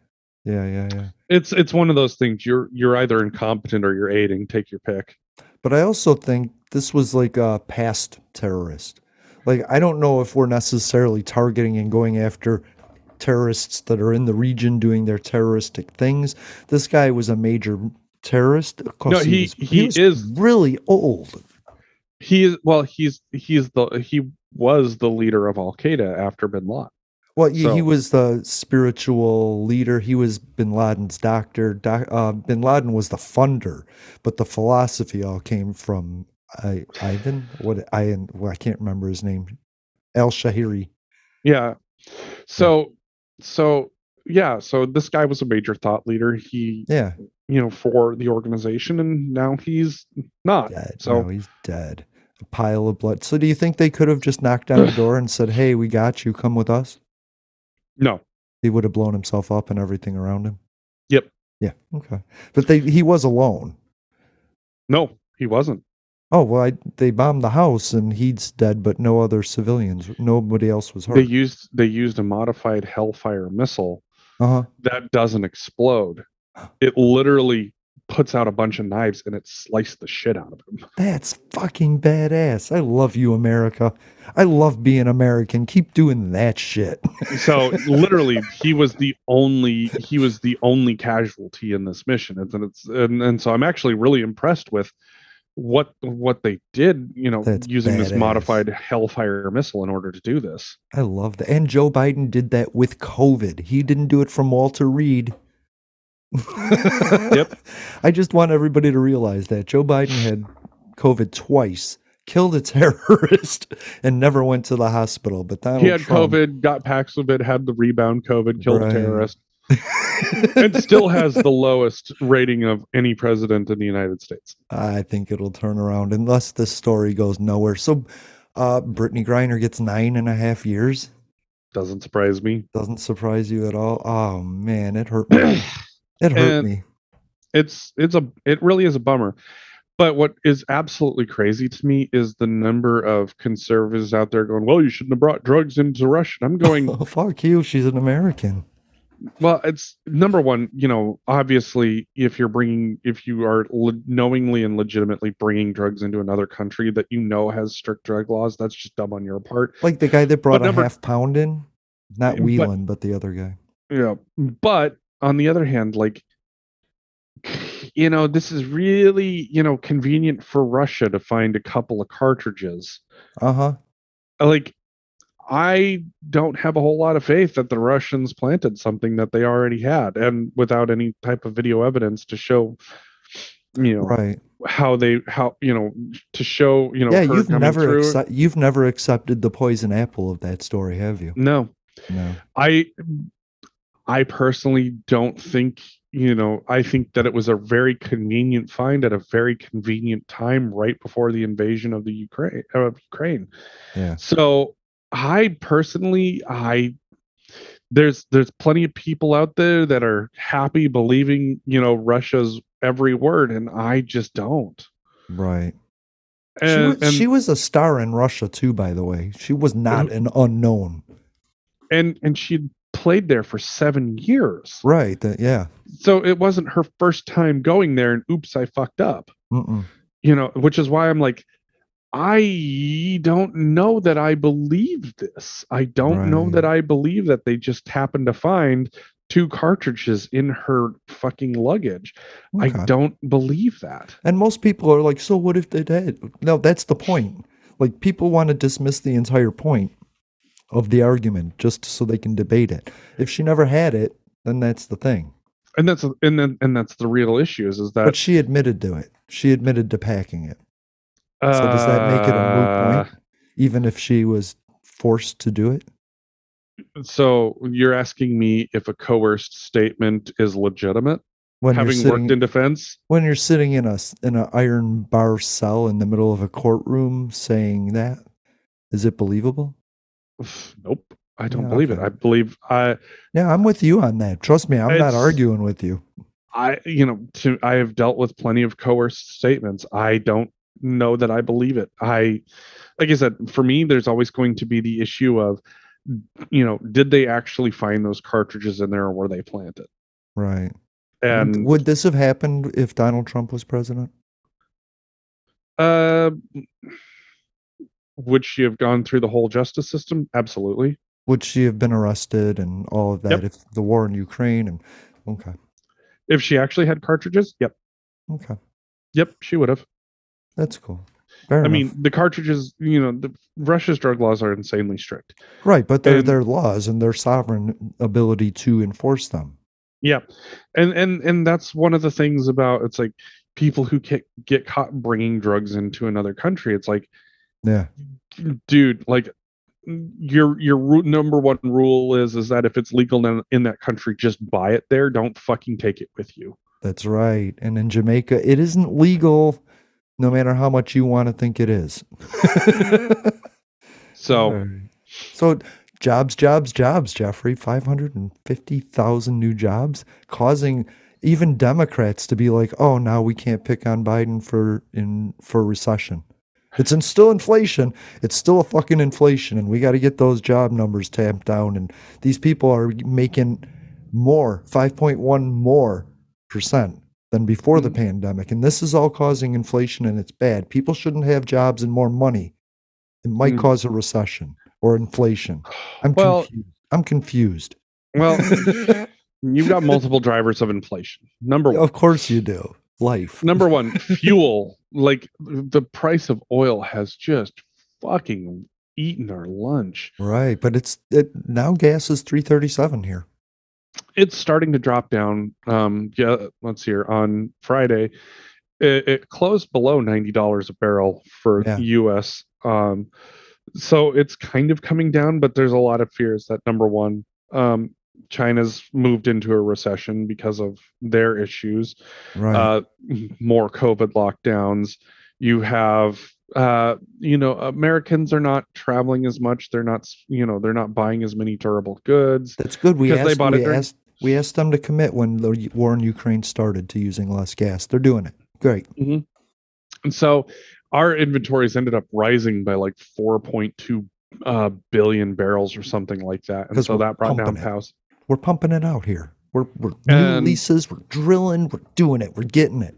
Yeah, yeah, yeah. It's it's one of those things. You're you're either incompetent or you're aiding. Take your pick. But I also think this was like a past terrorist. Like I don't know if we're necessarily targeting and going after terrorists that are in the region doing their terroristic things. This guy was a major terrorist. Of No, course, he- was, he was is- really old. He is well. He's he's the he was the leader of Al Qaeda after Bin Laden. Well, he, he was the spiritual leader. He was Bin Laden's doctor. Doc, uh, Bin Laden was the funder, but the philosophy all came from I, Ivan. What I well, I can't remember his name. Al Shahiri. Yeah. So so yeah. So this guy was a major thought leader. He Yeah, you know for the organization, and now he's not. dead. So no, he's dead. A pile of blood. So, do you think they could have just knocked on the door and said, "Hey, we got you. Come with us"? no. He would have blown himself up and everything around him. Yep. Yeah. Okay. But they he was alone. No, he wasn't. Oh well, I, they bombed the house and he's dead, but no other civilians. Nobody else was hurt. They used they used a modified Hellfire missile Uh huh. that doesn't explode. It literally puts out a bunch of knives and it sliced the shit out of him. That's fucking badass. I love you, America. I love being American. Keep doing that shit. So literally, he was the only he was the only casualty in this mission, and it's and, and so I'm actually really impressed with what what they did. You know, That's using this modified Hellfire missile in order to do this. I love that. And Joe Biden did that with COVID. He didn't do it from Walter Reed. Yep. I just want everybody to realize that Joe Biden had COVID twice, killed a terrorist, and never went to the hospital. But Donald he had Trump, COVID, got Paxlovid, had the rebound COVID, killed Right. a terrorist, and still has the lowest rating of any president in the United States. I think it'll turn around unless this story goes nowhere. So, uh, Brittney Griner gets nine and a half years. Doesn't surprise me. Doesn't surprise you at all. Oh man, it hurt me. It hurt And- me. it's it's a it really is a bummer but what is absolutely crazy to me is the number of conservatives out there going well you shouldn't have brought drugs into russia And i'm going Oh, fuck you. She's an American. well it's number one you know obviously if you're bringing if you are le- knowingly and legitimately bringing drugs into another country that you know has strict drug laws that's just dumb on your part Like the guy that brought a number- half pound in, not But- but the other guy. Yeah. But on the other hand, like, you know, this is really, you know, convenient for Russia to find a couple of cartridges. Uh huh. Like, I don't have a whole lot of faith that the Russians planted something that they already had and without any type of video evidence to show, you know, Right. how they, how, you know, to show, you know, yeah, you've never accept, you've never accepted the poison apple of that story, have you? no, No. I I personally don't think, you know, I think that it was a very convenient find at a very convenient time right before the invasion of the Ukraine of Ukraine. Yeah. So I personally I there's there's plenty of people out there that are happy believing, you know, Russia's every word and I just don't. Right. And, she, was, and, she was a star in Russia too, by the way. She was not an unknown. and and she'd played there for 7 years. Right. that- yeah. so it wasn't her first time going there and oops i fucked up Mm-mm. you know which is why i'm like i don't know that i believe this i don't know that i believe that they just happened to find two cartridges in her fucking luggage i don't believe that And most people are like, so what if they did? No, that's the point. Like people want to dismiss the entire point of the argument just so they can debate it. If she never had it, then that's the thing. and that's and then and that's the real issue is, is that But she admitted to it. She admitted to packing it. So does that make it a uh, moot point? Even if she was forced to do it? so you're asking me if a coerced statement is legitimate When having you're sitting, worked in defense when you're sitting in a in an iron bar cell in the middle of a courtroom saying that, is it believable? Nope. I don't Yeah, believe it. I believe I Yeah, I'm with you on that. Trust me, I'm not arguing with you. I you know, to I have dealt with plenty of coerced statements. I don't know that I believe it. I like I said, for me, there's always going to be the issue of you know, did they actually find those cartridges in there or were they planted? Right. And would this have happened if Donald Trump was president? uh, would she have gone through the whole justice system? Absolutely. Would she have been arrested and all of that Yep. if the war in Ukraine and okay. If she actually had cartridges, yep, Okay. yep, she would have. That's cool. Fair I enough. mean, the cartridges, you know, the Russia's drug laws are insanely strict. right, but they're and- their laws and their sovereign ability to enforce them. Yeah, and and and that's one of the things about it's like people who get get caught bringing drugs into another country. It's like, Yeah. dude, like your your number one rule is is that if it's legal in, in that country, just buy it there. Don't fucking take it with you. That's right. And in Jamaica, it isn't legal no matter how much you want to think it is. So Right. So jobs, jobs, jobs, Jeffrey. 550,000 new jobs causing even Democrats to be like, "Oh, now we can't pick on Biden for in for recession." It's in still inflation. It's still a fucking inflation and we got to get those job numbers tamped down and these people are making more, 5.1 more percent than before the pandemic. And this is all causing inflation and it's bad. People shouldn't have jobs and more money. It might Mm. cause a recession or inflation. I'm Well- confused. I'm confused. well, you've got multiple drivers of inflation. Number one. Of course you do. Life. Number one, fuel. Like the price of oil has just fucking eaten our lunch. Right, but it's it now gas is 337 here. It's starting to drop down. Um, yeah, let's see here. On Friday, it, it closed below ninety dollars a barrel for Yeah. U.S. Um, so it's kind of coming down, but there's a lot of fears that number one, um, China's moved into a recession because of their issues. Right. uh, more COVID lockdowns. You have, uh, you know, Americans are not traveling as much. They're not, you know, they're not buying as many durable goods. That's good. We asked, bought we during- asked we asked them to commit when the war in Ukraine started to using less gas. They're doing it. Great. And so our inventories ended up rising by like 4.2 uh, billion barrels or something like that. And so that brought down house. We're pumping it out here. We're we're new And- leases, we're drilling, we're doing it, we're getting it.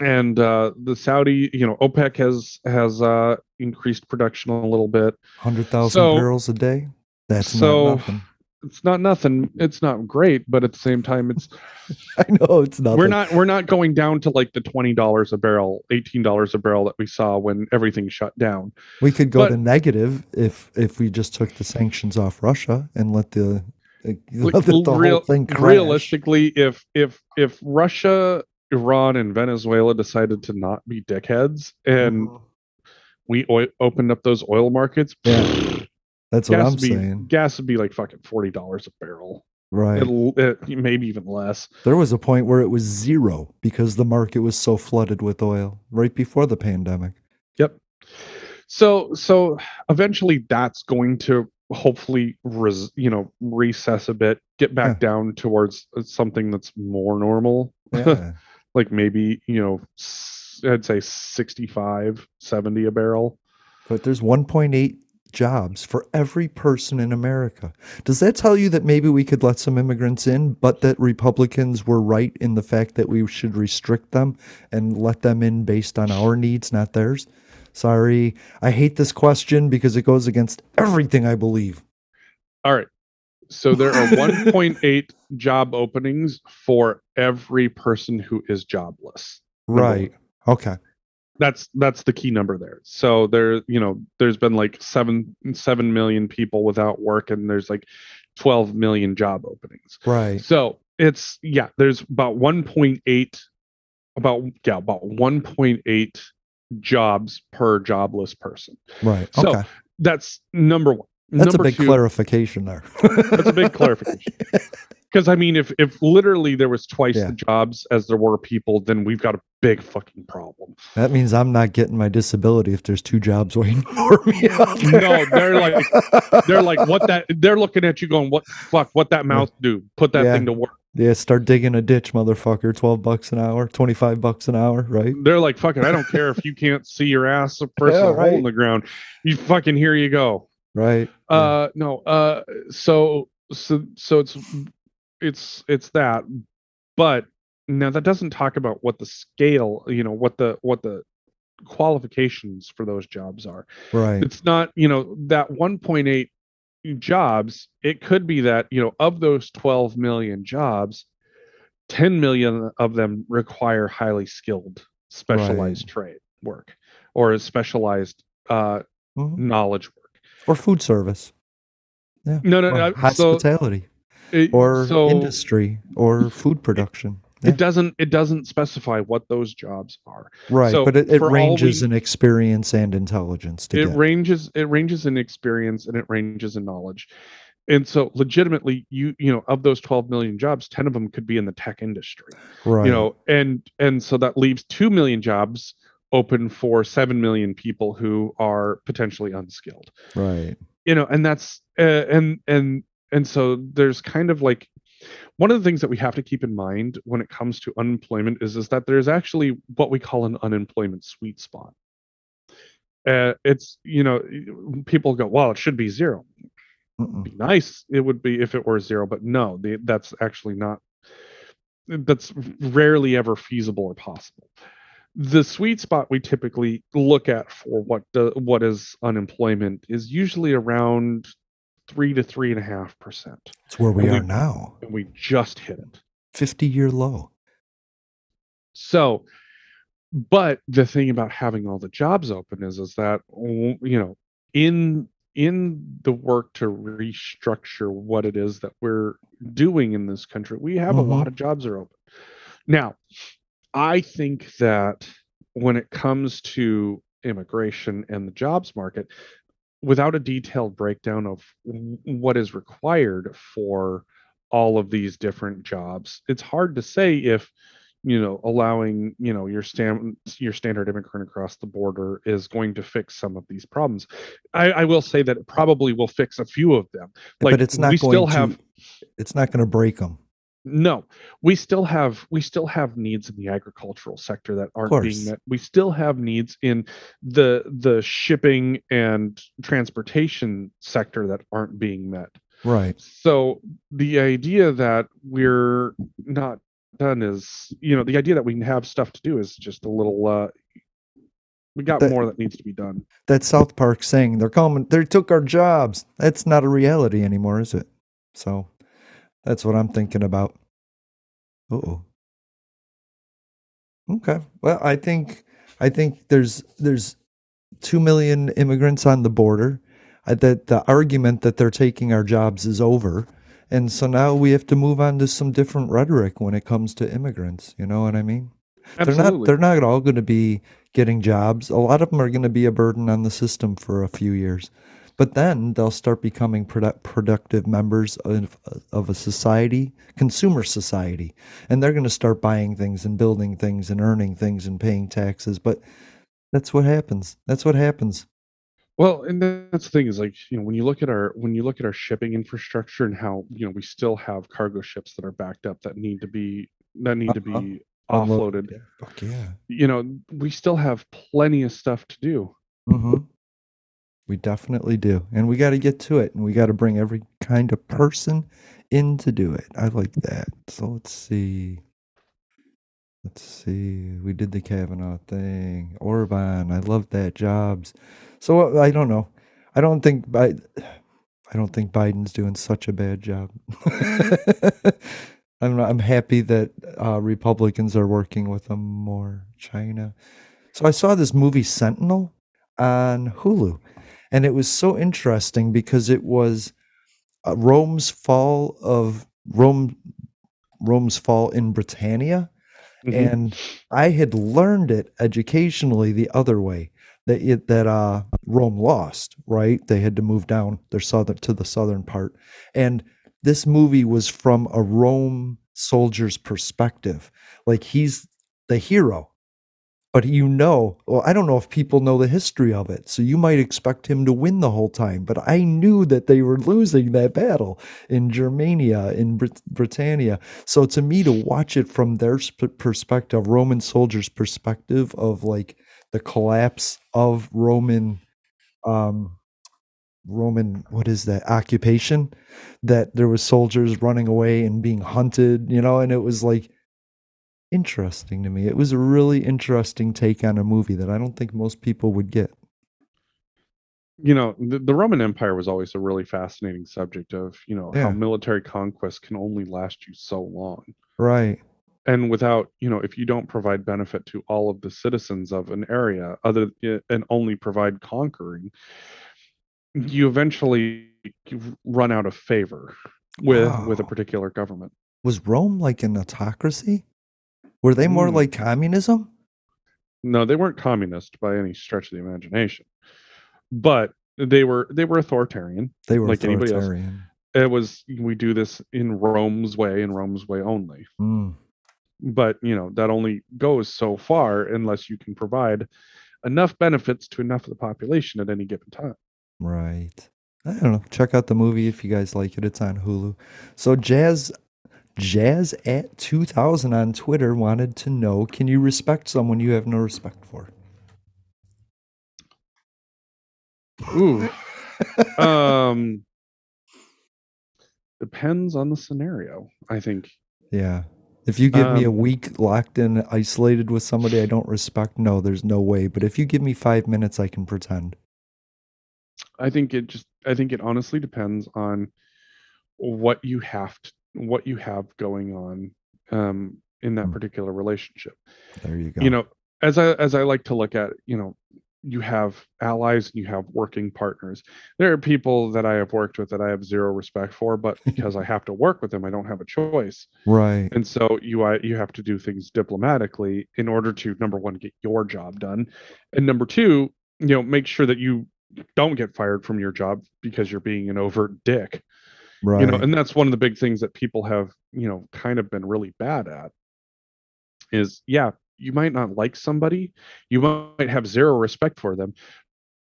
And uh, the Saudi, you know, OPEC has has uh, increased production a little bit. Hundred thousand So- barrels a day. That's so not nothing. it's not nothing. It's not great, but at the same time, it's I know it's not. we're not we're not going down to like the twenty dollars a barrel, eighteen dollars a barrel that we saw when everything shut down. We could go But- to negative if if we just took the sanctions off Russia and let the let the, the real- whole thing crash. realistically, if if if Russia, Iran, and Venezuela decided to not be dickheads and Mm-hmm. we o- opened up those oil markets, Yeah. That's what gas I'm would be saying. gas would be like fucking forty dollars a barrel, Right. It, maybe even less. There was a point where it was zero because the market was so flooded with oil right before the pandemic. Yep. So so eventually that's going to hopefully res, you know recess a bit, get back down towards uh, something that's more normal. Yeah. like maybe, you know, i'd say 65, 70 a barrel. but there's 1.8 jobs for every person in America. Does that tell you that maybe we could let some immigrants in, but that Republicans were right in the fact that we should restrict them and let them in based on our needs, not theirs? Sorry, I hate this question because it goes against everything I believe. All right. So there are 1.8 job openings for every person who is jobless. Number. Right. Okay. That's that's the key number there. So there, you know, there's been like seven seven million people without work, and there's like 12 million job openings. Right. So it's yeah, there's about 1.8, about yeah, about 1.8 jobs per jobless person. Right. So Okay. that's number one. That's number a big two, clarification there. That's a big clarification. Because I mean, if if literally there was twice Yeah. the jobs as there were people, then we've got a big fucking problem. That means I'm not getting my disability if there's two jobs waiting for me. there. No, they're like they're like what that they're looking at you going, what fuck, what that mouth do? Put that Yeah. thing to work. Yeah, start digging a ditch, motherfucker. 12 bucks an hour, 25 bucks an hour, right? They're like, fucking, I don't care if you can't see your ass versus Yeah, a hole in the ground. You fucking here you go. Right. Uh no, uh so so so it's it's it's that but now that doesn't talk about what the scale, you know, what the what the qualifications for those jobs are. Right. It's not, you know, that 1.8 jobs, it could be that, you know, of those 12 million jobs, 10 million of them require highly skilled specialized trade work or specialized uh Mhm. knowledge work. Or food service. Yeah. No, no, no. So, hospitality it- or so industry or food production. Yeah. it doesn't it doesn't specify what those jobs are. Right, so but it, it ranges we- in experience and intelligence to it ranges it ranges in experience and it ranges in knowledge and so legitimately you you know of those 12 million jobs 10 of them could be in the tech industry right. you know and and so that leaves 2 million jobs open for 7 million people who are potentially unskilled right. you know and that's uh, and and and so there's kind of like one of the things that we have to keep in mind when it comes to unemployment is is that there's actually what we call an unemployment sweet spot. Uh, it's you know people go well it should be zero. Mm-mm. be nice it would be if it were zero but no the, that's actually not that's rarely ever feasible or possible. The sweet spot we typically look at for what the, what is unemployment is usually around three to three and a half percent It's where we And we- are now. and we just hit it 50 year low. So, but the thing about having all the jobs open is, is that you know, in in the work to restructure what it is that we're doing in this country, we have a mm-hmm. lot of jobs are open. Now, I think that when it comes to immigration and the jobs market, without a detailed breakdown of what is required for all of these different jobs, it's hard to say if you know allowing you know your stand your standard immigrant across the border is going to fix some of these problems i, I will say that it probably will fix a few of them like but it's not we going still to have it's not going to break them. No we still have we still have needs in the agricultural sector that aren't being met we still have needs in the the shipping and transportation sector that aren't being met Right. so the idea that we're not done is you know the idea that we can have stuff to do is just a little uh we got That- more that needs to be done That South Park saying they're coming, they took our jobs. That's not a reality anymore, is it? So that's what I'm thinking about. oh. Okay. Well, I think I think there's there's two million immigrants on the border. I, that the argument that they're taking our jobs is over, and so now we have to move on to some different rhetoric when it comes to immigrants. You know what I mean? Absolutely. They're not they're not all going to be getting jobs. A lot of them are going to be a burden on the system for a few years. But then they'll start becoming produ- productive members of, of a society, consumer society. And they're going to start buying things and building things and earning things and paying taxes. But that's what happens. That's what happens. Well, and that's the thing is like you know when you look at our when you look at our shipping infrastructure and how you know we still have cargo ships that are backed up that need to be that need to Uh-huh. be offloaded. Yeah. Fuck yeah. You know we still have plenty of stuff to do. hmm We definitely do. And we got to get to it. And we got to bring every kind of person in to do it. I like that. So let's see. Let's see. We did the Kavanaugh thing. Orban. I love that. Jobs. So uh, I don't know. I don't think Bi- I don't think Biden's doing such a bad job. I'm I'm happy that uh, Republicans are working with them more. China. So I saw this movie Centurion on Hulu, and it was so interesting because it was uh, Rome's fall of Rome, Rome's fall in Britannia, Mhm. and I had learned it educationally the other way that it, that uh, Rome lost. Right, they had to move down their southern to the southern part, and this movie was from a Rome soldier's perspective. Like he's the hero, but you know, well, I don't know if people know the history of it, so you might expect him to win the whole time. But I knew that they were losing that battle in Germania, in Brit- Britannia. So to me, to watch it from their perspective, Roman soldiers' perspective of like the collapse of Roman, um, Roman, what is that occupation? That there was soldiers running away and being hunted, you know, and it was like interesting to me. It was a really interesting take on a movie that I don't think most people would get. you know the, the roman empire was always a really fascinating subject of you know how military conquest can only last you so long Right. and without you know if you don't provide benefit to all of the citizens of an area other eh, and only provide conquering you eventually run out of favor with with a particular government Was Rome like an autocracy? Were they more Mm. like communism? no they weren't communist by any stretch of the imagination but they were they were authoritarian They were Like anybody else. it was we do this in rome's way and rome's way only Mm, but you know that only goes so far unless you can provide enough benefits to enough of the population at any given time right. I don't know. Check out the movie if you guys like it. It's on Hulu. So Jazz Jazz at 2000 on Twitter wanted to know, can you respect someone you have no respect for? ooh um depends on the scenario i think Yeah. If you give me a Um, week locked in, isolated with somebody I don't respect, no, there's no way. But if you give me five minutes, I can pretend. i think it just i think it honestly depends on what you have to what you have going on um in that Hmm. particular relationship There you go. you know as i as i like to look at you know you have allies and you have working partners there are people that i have worked with that i have zero respect for but because i have to work with them i don't have a choice right. and so you I, you have to do things diplomatically in order to number one get your job done and number two you know make sure that you don't get fired from your job because you're being an overt dick Right. you know and that's one of the big things that people have you know kind of been really bad at is yeah you might not like somebody you might have zero respect for them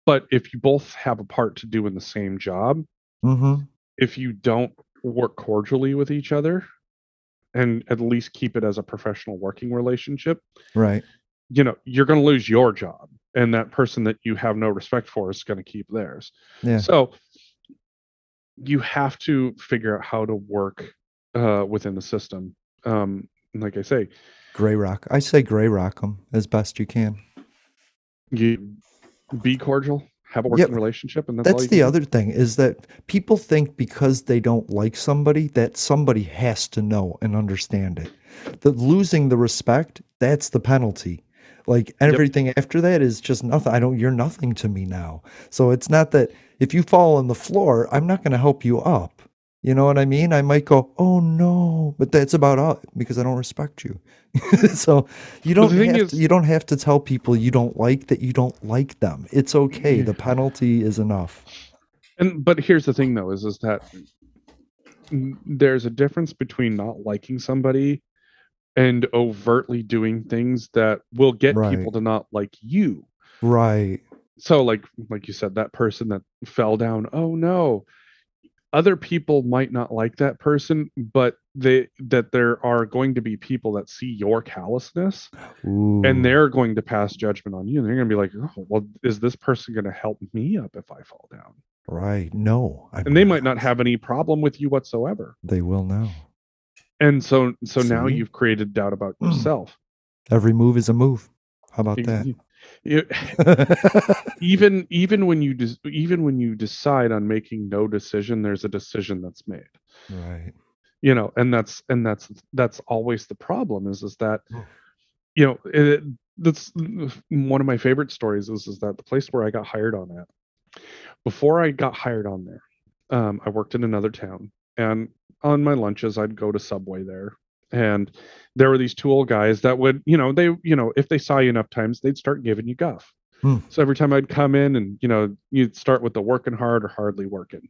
but if you both have a part to do in the same job mm-hmm. if you don't work cordially with each other and at least keep it as a professional working relationship Right. you know you're going to lose your job and that person that you have no respect for is going to keep theirs Yeah. so you have to figure out how to work uh, within the system um, like i say Gray rock. I say gray rock them as best you can. you be cordial have a Yep. working relationship and that's, all That's the do. other thing is that people think because they don't like somebody that somebody has to know and understand it. That losing the respect, that's the penalty. Like everything after that is just nothing. I don't you're nothing to me now. So it's not that if you fall on the floor, I'm not going to help you up. You know what I mean? I might go, "Oh no," but that's about all because I don't respect you. so you don't have is- to, you don't have to tell people you don't like that you don't like them. It's okay. Mm. The penalty is enough. And but here's the thing though is is that mm, there's a difference between not liking somebody and overtly doing things that will get Right. people to not like you. Right. So like like you said that person that fell down, oh no. Other people might not like that person, but they that there are going to be people that see your callousness Ooh. and they're going to pass judgment on you and they're going to be like, "Oh, well is this person going to help me up if I fall down?" right. No. I'm and they might not have any problem with you whatsoever They will now. And so so now you've created doubt about Mm. yourself Every move is a move. How about that? even even when you des- even when you decide on making no decision there's a decision that's made right. you know and that's and that's that's always the problem is is that you know it, that's one of my favorite stories is is that the place where i got hired on at before i got hired on there um, i worked in another town and on my lunches i'd go to subway there and there were these two old guys that would you know they you know if they saw you enough times they'd start giving you guff Hmm. so every time i'd come in and you know you'd start with the working hard or hardly working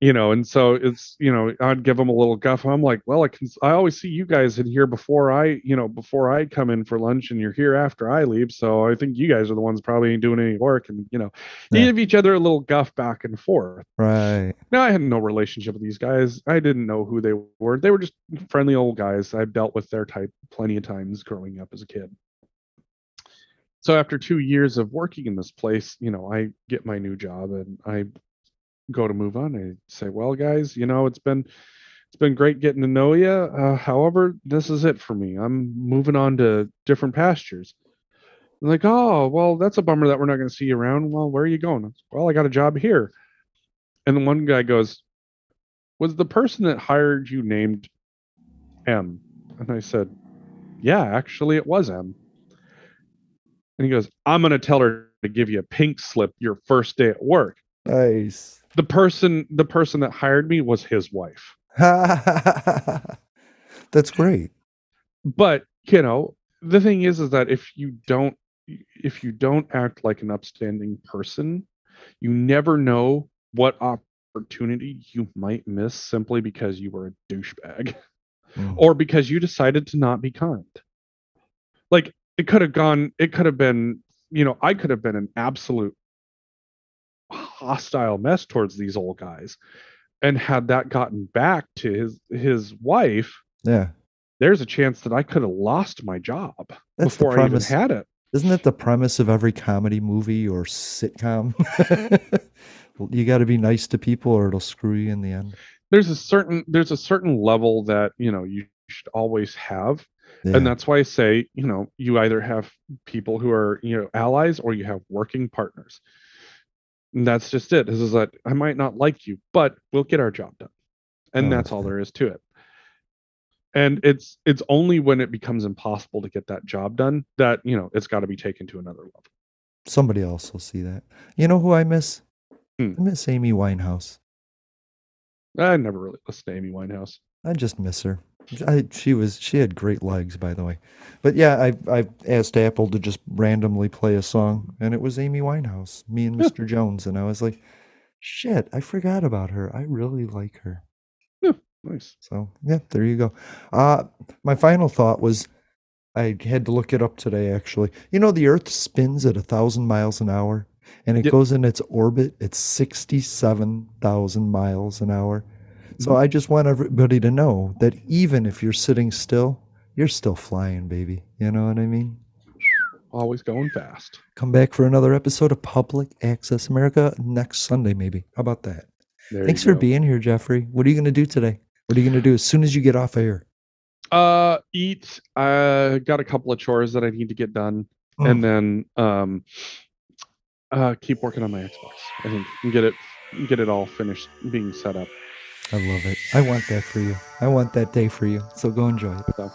you know and so it's you know i'd give them a little guff. I'm like well i can i always see you guys in here before i you know before i come in for lunch and you're here after i leave so i think you guys are the ones probably ain't doing any work and you know you Yeah. give each other a little guff back and forth. Right. now i had no relationship with these guys. I didn't know who they were. They were just friendly old guys. I've dealt with their type plenty of times growing up as a kid. So after two years of working in this place you know i get my new job and i go to move on i say well guys you know it's been it's been great getting to know you. Uh, however, this is it for me. I'm moving on to different pastures. Like, oh, well, that's a bummer that we're not going to see you around. Well, where are you going? Well, I got a job here. And one guy goes, was the person that hired you named M? And I said, yeah, actually, it was M. And he goes, I'm going to tell her to give you a pink slip your first day at work. Nice. The person, the person that hired me was his wife. That's great. But you know, the thing is, is that if you don't, if you don't act like an upstanding person, you never know what opportunity you might miss simply because you were a douchebag Mm. or because you decided to not be kind. Like it could have gone, it could have been, you know, I could have been an absolute hostile mess towards these old guys. And had that gotten back to his his wife, Yeah. there's a chance that I could have lost my job That's before I even had it. Isn't that the premise of every comedy movie or sitcom? you got to be nice to people or it'll screw you in the end. There's a certain there's a certain level that you know you should always have, Yeah. and that's why I say you know you either have people who are you know allies or you have working partners. And that's just it. This is that I might not like you, but we'll get our job done, and Oh, that's that's all there is to it. And it's it's only when it becomes impossible to get that job done that you know it's got to be taken to another level. Somebody else will see that. You know who I miss? Hmm. I miss Amy Winehouse. I never really listened to Amy Winehouse. I just miss her. I, she was she had great legs, by the way. But yeah, I I asked Apple to just randomly play a song, and it was Amy Winehouse, me and Mr. Jones, and I was like, "Shit, I forgot about her. I really like her." Nice. So yeah, there you go. Uh my final thought was, I had to look it up today. Actually, you know, the Earth spins at a thousand miles an hour, and it Yep. goes in its orbit at sixty-seven thousand miles an hour. So. I just want everybody to know that even if you're sitting still, you're still flying, baby. You know what I mean? Always going fast. Come back for another episode of Public Access America next Sunday, maybe. How about that? There Thanks for being here, Jeffrey. What are you going to do today? What are you going to do as soon as you get off air? Uh, eat. I got a couple of chores that I need to get done, Mm. and then um, uh, keep working on my Xbox. I think and get it, get it all finished being set up. I love it. I want that for you. I want that day for you. So go enjoy it. So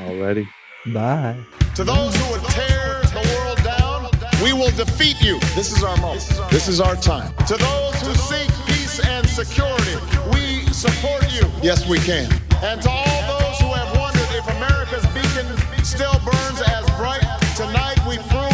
already. Bye. To those who would tear the world down, we will defeat you. This is our moment. This is our time. To those who seek peace and security, we support you. Yes, we can. And to all those who have wondered if America's beacon still burns as bright, tonight we prove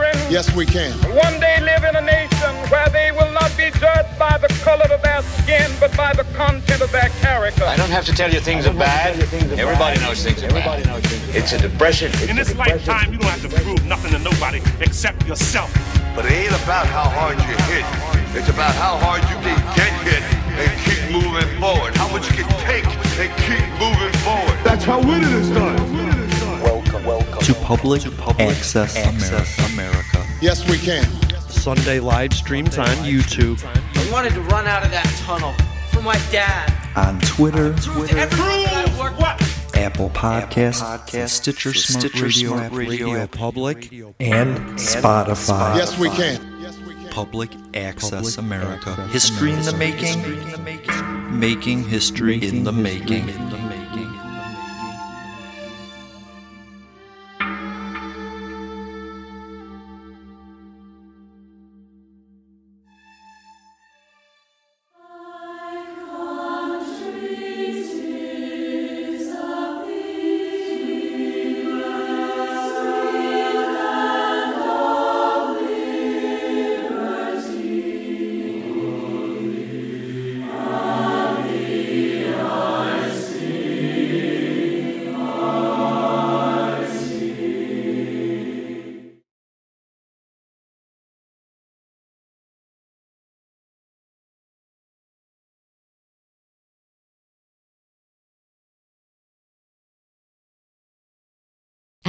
Yes, we can. one day live in a nation where they will not be judged by the color of their skin, but by the content of their character. I don't have to tell you things are bad. Everybody knows things are bad. It's a depression. In this lifetime, you don't have to prove nothing to nobody except yourself. But it ain't about how hard you hit. It's about how hard you can get hit and keep moving forward. How much you can take and keep moving forward. That's how winning is done. Welcome, welcome. to Public, Access, America. America. Yes, we can. Sunday live streams on YouTube, I wanted to run out of that tunnel for my dad. on Twitter, Prove that I work what? Apple Podcasts, Stitcher, Smart, Stitcher, Radio, Smart App, Radio, Radio Public, and Spotify. Yes, we can. Public Access America. History in the making. Making history in the making.